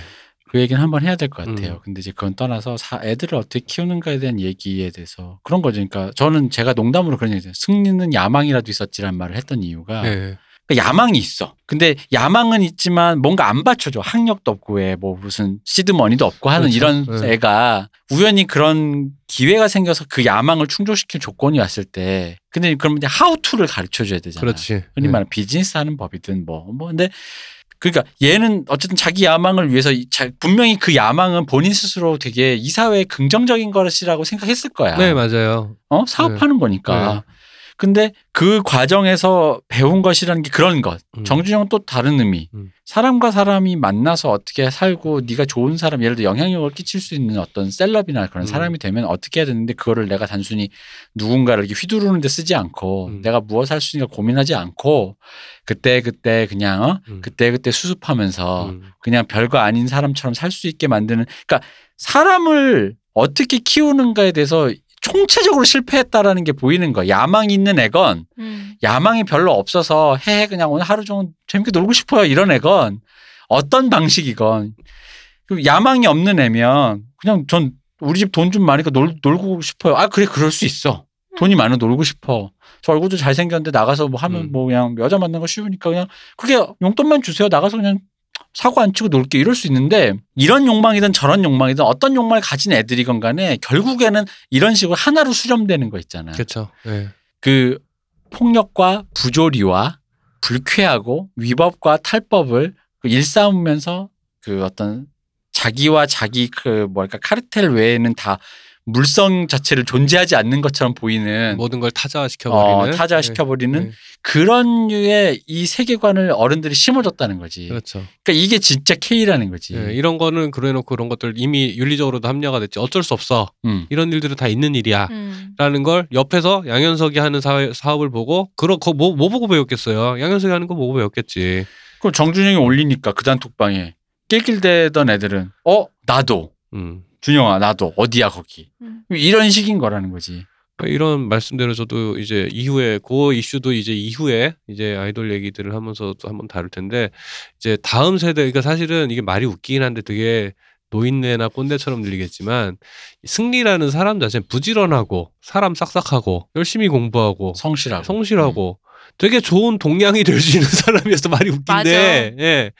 그 얘기는 한번 해야 될 것 같아요. 음. 근데 이제 그건 떠나서 사- 애들을 어떻게 키우는가에 대한 얘기에 대해서 그런 거죠. 그러니까 저는 제가 농담으로 그런 얘기했어요. 승리는 야망이라도 있었지란 말을 했던 이유가 네. 그러니까 야망이 있어. 근데 야망은 있지만 뭔가 안 받쳐줘. 학력도 없고 왜뭐 무슨 시드머니도 없고 하는 그렇죠. 이런 네. 애가 우연히 그런 기회가 생겨서 그 야망을 충족시킬 조건이 왔을 때 근데 그러면 이제 하우투를 가르쳐 줘야 되잖아. 그렇지. 흔히 네. 말하는 비즈니스 하는 법이든 뭐, 뭐, 근데 그러니까 얘는 어쨌든 자기 야망을 위해서 분명히 그 야망은 본인 스스로 되게 이 사회에 긍정적인 것이라고 생각했을 거야. 네 맞아요. 어? 사업하는 거니까. 네. 근데 그 과정에서 배운 것이라는 게 그런 것. 음. 정준영은 또 다른 의미. 음. 사람과 사람이 만나서 어떻게 살고 네가 좋은 사람 예를 들어 영향력을 끼칠 수 있는 어떤 셀럽이나 그런 음. 사람이 되면 어떻게 해야 되는데 그거를 내가 단순히 누군가를 이렇게 휘두르는 데 쓰지 않고 음. 내가 무엇 할수 있는가 고민하지 않고 그때 그때 그냥 어? 음. 그때 그때 수습하면서 음. 그냥 별거 아닌 사람처럼 살 수 있게 만드는 그러니까 사람을 어떻게 키우는가에 대해서 총체적으로 실패했다라는 게 보이는 거야. 야망 있는 애건 음. 야망이 별로 없어서 해 그냥 오늘 하루 종일 재밌게 놀고 싶어요 이런 애건 어떤 방식이건 그 야망이 없는 애면 그냥 전 우리 집 돈 좀 많으니까 놀, 놀고 싶어요. 아 그래 그럴 수 있어. 돈이 많으면 놀고 싶어. 저 얼굴도 잘생겼는데 나가서 뭐 하면 음. 뭐 그냥 여자 만나는 거 쉬우니까 그냥 그게 용돈만 주세요. 나가서 그냥 사고 안 치고 놀게 이럴 수 있는데 이런 욕망이든 저런 욕망이든 어떤 욕망을 가진 애들이건 간에 결국에는 이런 식으로 하나로 수렴되는 거 있잖아요. 그렇죠. 네. 그 폭력과 부조리와 불쾌하고 위법과 탈법을 그 일삼으면서 그 어떤 자기와 자기 그 뭐랄까 카르텔 외에는 다 물성 자체를 존재하지 않는 것처럼 보이는 모든 걸 타자시켜버리는 어, 타자시켜버리는 네. 그런 류의 이 세계관을 어른들이 심어줬다는 거지. 네. 그렇죠. 그러니까 이게 진짜 K라는 거지. 네, 이런 거는 그래놓고 그런 것들 이미 윤리적으로도 합리화가 됐지. 어쩔 수 없어. 음. 이런 일들은 다 있는 일이야. 음. 라는 걸 옆에서 양현석이 하는 사회, 사업을 보고 그런 거뭐 뭐 보고 배웠겠어요. 양현석이 하는 거 보고 배웠겠지. 그럼 정준영이 올리니까 그 단톡방에 낄낄대던 애들은 어 나도 음. 준영아 나도 어디야 거기 음. 이런 식인 거라는 거지. 이런 말씀대로 저도 이제 이후에 그 이슈도 이제 이후에 이제 아이돌 얘기들을 하면서 또 한번 다룰 텐데 이제 다음 세대 그러니까 사실은 이게 말이 웃기긴 한데 되게 노인네나 꼰대처럼 들리겠지만 승리라는 사람 자체는 부지런하고 사람 싹싹하고 열심히 공부하고 성실하고. 성실하고 되게 좋은 동량이 될 수 있는 사람이어서 말이 웃긴데 예.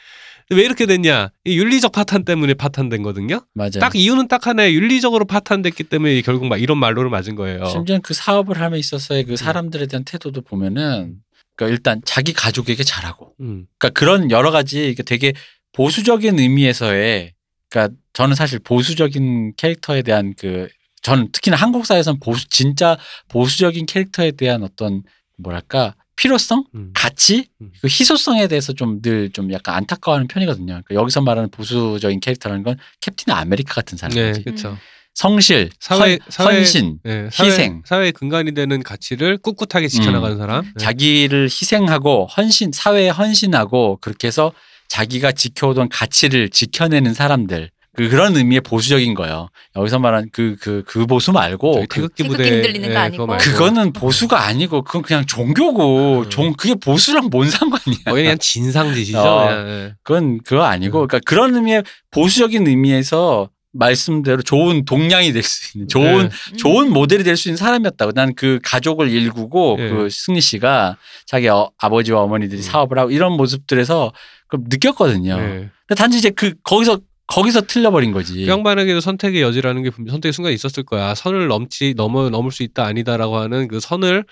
왜 이렇게 됐냐? 이 윤리적 파탄 때문에 파탄된 거든요. 맞아. 딱 이유는 딱 하나에 윤리적으로 파탄됐기 때문에 결국 막 이런 말로를 맞은 거예요. 심지어 그 사업을 함에 있어서의 그 사람들에 대한 태도도 보면은 그러니까 일단 자기 가족에게 잘하고 음. 그러니까 그런 여러 가지 되게 보수적인 의미에서의 그러니까 저는 사실 보수적인 캐릭터에 대한 그 저는 특히나 한국 사회에서는 보수 진짜 보수적인 캐릭터에 대한 어떤 뭐랄까 필요성, 음. 가치, 음. 그 희소성에 대해서 좀늘좀 약간 안타까워하는 편이거든요. 그러니까 여기서 말하는 보수적인 캐릭터라는 건 캡틴 아메리카 같은 네, 사람이지. 그렇죠. 성실, 사회- 헌, 사회- 헌신, 네, 사회, 희생. 사회의 근간이 되는 가치를 꿋꿋하게 지켜나가는 사람. 네. 자기를 희생하고 헌신 사회에 헌신하고 그렇게 해서 자기가 지켜오던 가치를 지켜내는 사람들 그 그런 의미의 보수적인 거예요. 여기서 말한 그 그 그 보수 말고 태극기 태극기 부대 흔들리는 거 예, 아니고. 그거. 그거는 보수가 아니고 그건 그냥 종교고 음. 종 그게 보수랑 뭔 상관이야. 거의 그냥 진상짓이죠. 어. 예. 그건 그거 아니고 음. 그러니까 그런 의미의 보수적인 의미에서 말씀대로 좋은 동량이 될 수 있는 좋은 네. 좋은 모델이 될 수 있는 사람이었다고. 난 그 가족을 일구고 예. 그 승리 씨가 자기 어, 아버지와 어머니들이 음. 사업을 하고 이런 모습들에서 그 느꼈거든요. 예. 근데 단지 이제 그 거기서 거기서 틀려버린 거지. 그 양반에게도 선택의 여지라는 게 분명 선택의 순간이 있었을 거야. 선을 넘지 넘어 넘을 수 있다 아니다라고 하는 그 선을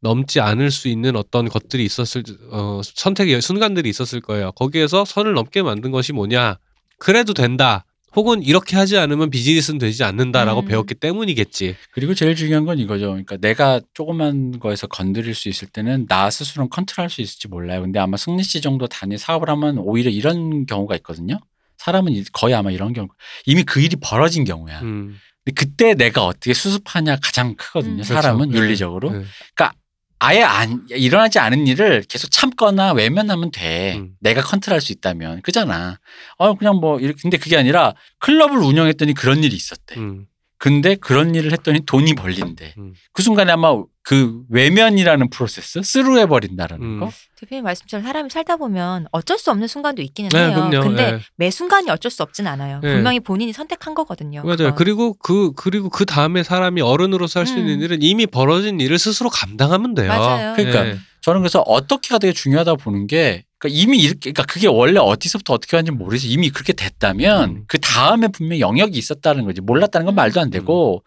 넘지 않을 수 있는 어떤 것들이 있었을 어, 선택의 순간들이 있었을 거예요. 거기에서 선을 넘게 만든 것이 뭐냐? 그래도 된다. 혹은 이렇게 하지 않으면 비즈니스는 되지 않는다라고 음. 배웠기 때문이겠지. 그리고 제일 중요한 건 이거죠. 그러니까 내가 조그만 거에서 건드릴 수 있을 때는 나 스스로는 컨트롤할 수 있을지 몰라요. 근데 아마 승리 씨 정도 단위 사업을 하면 오히려 이런 경우가 있거든요. 사람은 이- 거의 아마 이런 경우 이미 그 일이 벌어진 경우야. 음. 근데 그때 내가 어떻게 수습하냐 가장 크거든요. 음. 사람은 그렇죠. 윤리적으로. 네. 아예 안 일어나지 않은 일을 계속 참거나 외면하면 돼. 음. 내가 컨트롤할 수 있다면 그잖아. 어 그냥 뭐 이렇게 근데 그게 아니라 클럽을 운영했더니 그런 일이 있었대. 음. 근데 그런 일을 했더니 돈이 벌린대. 음. 그 순간에 아마 그 외면이라는 process through 해 버린다라는 음. 거. 대표님 말씀처럼 사람이 살다 보면 어쩔 수 없는 순간도 있기는 네, 해요. 그럼요. 근데 네. 매 순간이 어쩔 수 없진 않아요. 네. 분명히 본인이 선택한 거거든요. 맞아요. 그건. 그리고 그 그리고 그 다음에 사람이 어른으로서 할수 있는 음. 일은 이미 벌어진 일을 스스로 감당하면 돼요. 맞아요. 그러니까 네. 저는 그래서 어떻게가 되게 중요하다고 보는 게 그러니까 이미 이렇게 그러니까 그게 원래 어디서부터 어떻게 하는지 모르겠어. 이미 그렇게 됐다면 음. 그 다음에 분명 히 영역이 있었다는 거지. 몰랐다는 건 말도 안 되고.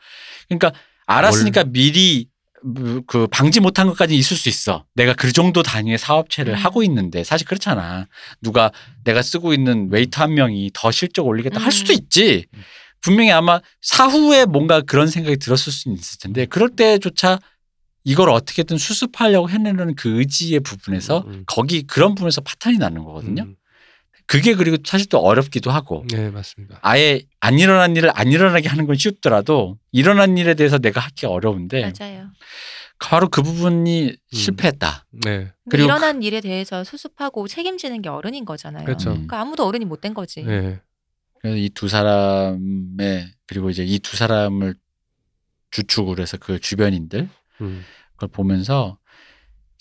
그러니까 알았으니까 미리 뭐, 그 방지 못한 것까지 있을 수 있어. 내가 그 정도 단위의 사업체를 음. 하고 있는데 사실 그렇잖아. 누가 내가 쓰고 있는 웨이터 한 명이 더 실적 올리겠다 할 수도 음. 있지. 분명히 아마 사후에 뭔가 그런 생각이 들었을 수는 있을 텐데 그럴 때조차 이걸 어떻게든 수습하려고 해내는 그 의지의 부분에서 음, 음. 거기 그런 부분에서 파탄이 나는 거거든요. 음. 그게 그리고 사실 또 어렵기도 하고 네 맞습니다. 아예 안 일어난 일을 안 일어나게 하는 건 쉽더라도 일어난 일에 대해서 내가 하기 어려운데 맞아요. 바로 그 부분이 실패했다. 네 그리고 일어난 일에 대해서 수습하고 책임지는 게 어른인 거잖아요. 그렇죠. 음. 그러니까 아무도 어른이 못 된 거지. 네. 그래서 이 두 사람의 그리고 이제 이 두 사람을 주축으로 해서 그 주변인들 음. 그걸 보면서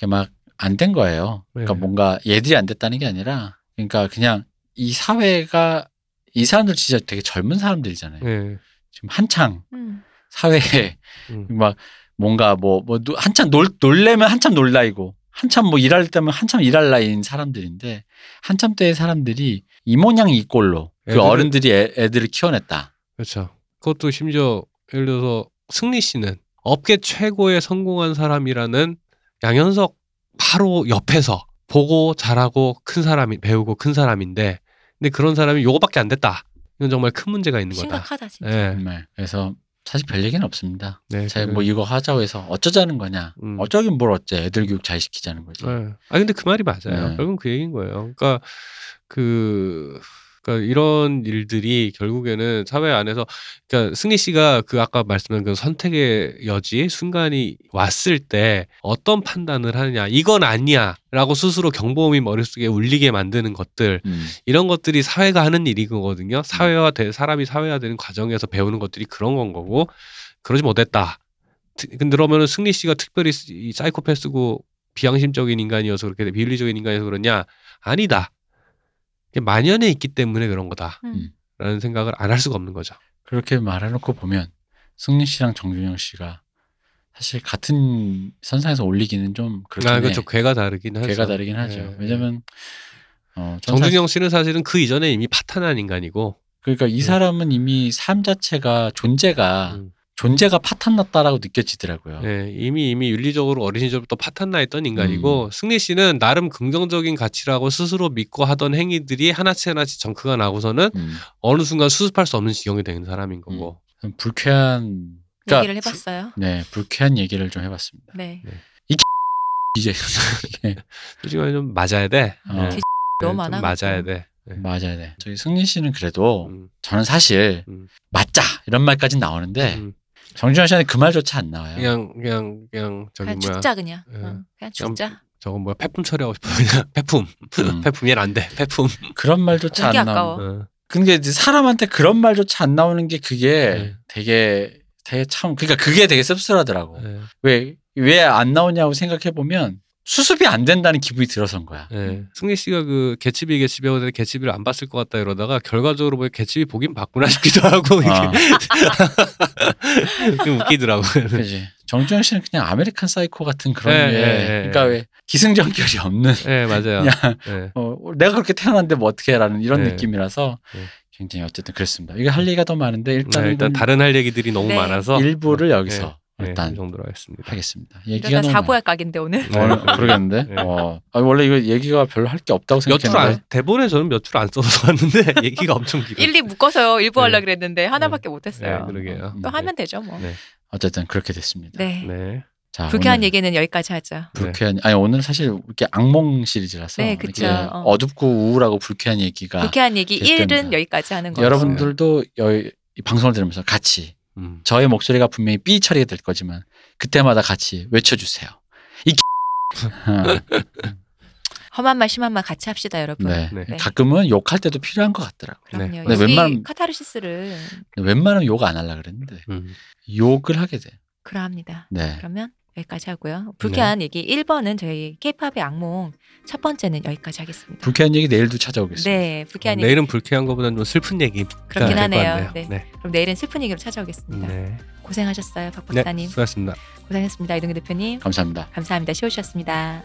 막안 된 거예요. 그러니까 네. 뭔가 얘들이 안 됐다는 게 아니라 그러니까 그냥 이 사회가 이 사람들 진짜 되게 젊은 사람들이잖아요. 네. 지금 한창 음. 사회에 음. 막 뭔가 뭐, 뭐, 노- 한참 놀, 놀래면 한참 놀 나이고, 한참 뭐 일할 때면 한참 일할 나이인 사람들인데, 한참 때의 사람들이 이 모양 이 꼴로 그 애들을- 어른들이 애, 애들을 키워냈다. 그렇죠. 그것도 심지어 예를 들어서 승리 씨는 업계 최고의 성공한 사람이라는 양현석 바로 옆에서 보고 잘하고 큰 사람이 배우고 큰 사람인데 근데 그런 사람이 요거밖에 안 됐다. 이건 정말 큰 문제가 있는 거다. 심각하다 진짜. 네. 정말. 그래서 사실 별 얘기는 없습니다. 네. 제가 그- 뭐 이거 하자고 해서 어쩌자는 거냐. 음. 어쩌긴 뭘 어째. 애들 교육 잘 시키자는 거지. 네. 아 근데 그 말이 맞아요. 네. 결국은 그 얘기인 거예요. 그러니까 그 그러니까 이런 일들이 결국에는 사회 안에서 그러니까 승리 씨가 그 아까 말씀한 그 선택의 여지 순간이 왔을 때 어떤 판단을 하느냐 이건 아니야라고 스스로 경보음이 머릿속에 울리게 만드는 것들 음. 이런 것들이 사회가 하는 일이거든요. 사회화 돼 사람이 사회화되는 과정에서 배우는 것들이 그런 건 거고 그러지 못했다. 트- 근데 그러면은 승리 씨가 특별히 이 사이코패스고 비양심적인 인간이어서 그렇게 비윤리적인 인간이어서 그러냐? 아니다. 만연해 있기 때문에 그런 거다라는 음. 생각을 안 할 수가 없는 거죠. 그렇게 말해놓고 보면 승리 씨랑 정준영 씨가 사실 같은 선상에서 올리기는 좀 그렇긴 아 해. 그렇죠. 괴가 다르긴 하죠. 괴가 다르긴 하죠. 예, 왜냐면 어, 정준영 씨는 사실은 그 이전에 이미 파탄한 인간이고 그러니까 이 사람은 이미 삶 자체가 존재가 음, 존재가 파탄났다라고 느껴지더라고요. 예, 이미 이미 윤리적으로 어린 시절부터 파탄나 있던 음. 인간이고 승리 씨는 나름 긍정적인 가치라고 스스로 믿고 하던 행위들이 하나씩 하나씩 정크가 나고서는 음. 어느 순간 수습할 수 없는 지경이 되는 사람인 거고. 불쾌한 그러니까 얘기를 해봤어요. 불- 네, 불쾌한 얘기를 좀 해봤습니다. 네. 이제 이게 솔직히 좀 맞아야 돼. 어. 예, 기- 예, 너무 좀 많아. 맞아야 돼. 예. 맞아야 돼. 저희 승리 씨는 그래도 음, 저는 사실 음. 맞자 이런 말까지 나오는데 음. 정준영 씨한테 그 말조차 안 나와요. 그냥 그냥 그냥 저기 그냥 뭐야 죽자 그냥. 예. 응, 그냥 죽자. 저거 뭐야 폐품 처리하고 싶어 그냥 폐품 음. 폐품 얘는 안돼 폐품. 그런 말조차 안 나와. 어. 근데 이제 사람한테 그런 말조차 안 나오는 게 그게 네. 되게 되게 참 그러니까 그게 되게 씁쓸하더라고. 예, 왜왜 안 나오냐고 생각해 보면 수습이 안 된다는 기분이 들어서인 거야. 예. 승리 씨가 그 개츠비 개츠비 하고 개츠비를 안 봤을 것 같다 이러다가 결과적으로 보니 개츠비 보긴 봤구나 싶기도 하고 이게 아. 좀 웃기더라고. 그지. 정준영 씨는 그냥 아메리칸 사이코 같은 그런 예, 예, 예, 그러니까 예. 왜 기승전결이 없는 예 맞아요. 그냥 예. 어, 내가 그렇게 태어났는데 뭐 어떻게 해라는 이런 네. 느낌이라서 네. 굉장히 어쨌든 그렇습니다. 이게 할 얘기가 더 많은데 일단, 네, 일단 다른 할 얘기들이 너무 네. 많아서 일부를 여기서 네, 일단 이 정도로 하겠습니다. 하겠습니다. 얘기가 너무 사고할 각인데 오늘. 네. 어, 그러겠는데. 네. 어. 아, 원래 이거 얘기가 별로 할 게 없다고 생각했는데 대본에 저는 몇 줄 안 써서 왔는데 얘기가 엄청 길어요. 1, 2 묶어서 일부 네. 하려고 그랬는데 하나밖에 못 네, 했어요. 그러게요. 음, 또 네. 하면 되죠, 뭐. 네. 어쨌든 그렇게 됐습니다. 네. 네. 자, 불쾌한 오늘 얘기는 여기까지 하죠. 불쾌한 아니 오늘 사실 이렇게 악몽 시리즈라서 네, 그쵸. 이렇게 어. 어둡고 우울하고 불쾌한 얘기가 불쾌한 얘기 계속됩니다. 1은 여기까지 하는 거죠. 여러분들도 여, 이 방송을 들으면서 같이 음. 저의 목소리가 분명히 삐 처리가 될 거지만 그때마다 같이 외쳐주세요. 이 어, 험한 말 심한 말 같이 합시다, 여러분. 네. 네. 네. 가끔은 욕할 때도 필요한 것 같더라고요. 그럼요. 네. 근데 웬만하면- 카타르시스를 웬만하면 욕 안 하려 그랬는데 음. 욕을 하게 돼. 그러합니다. 네. 그러면 여기까지 하고요. 불쾌한 얘기 1번은 저희 케이팝의 악몽 첫 번째는 여기까지 하겠습니다. 불쾌한 얘기 내일도 찾아오겠습니다. 네, 불쾌한 얘기 어, 내일은 불쾌한 것보다는 좀 슬픈 얘기. 그렇긴 하네요. 네. 네. 그럼 내일은 슬픈 얘기로 찾아오겠습니다. 네. 고생하셨어요, 박 네. 박사님. 수고하셨습니다. 고생했습니다, 이동규 대표님. 감사합니다. 감사합니다. 쉬우셨습니다.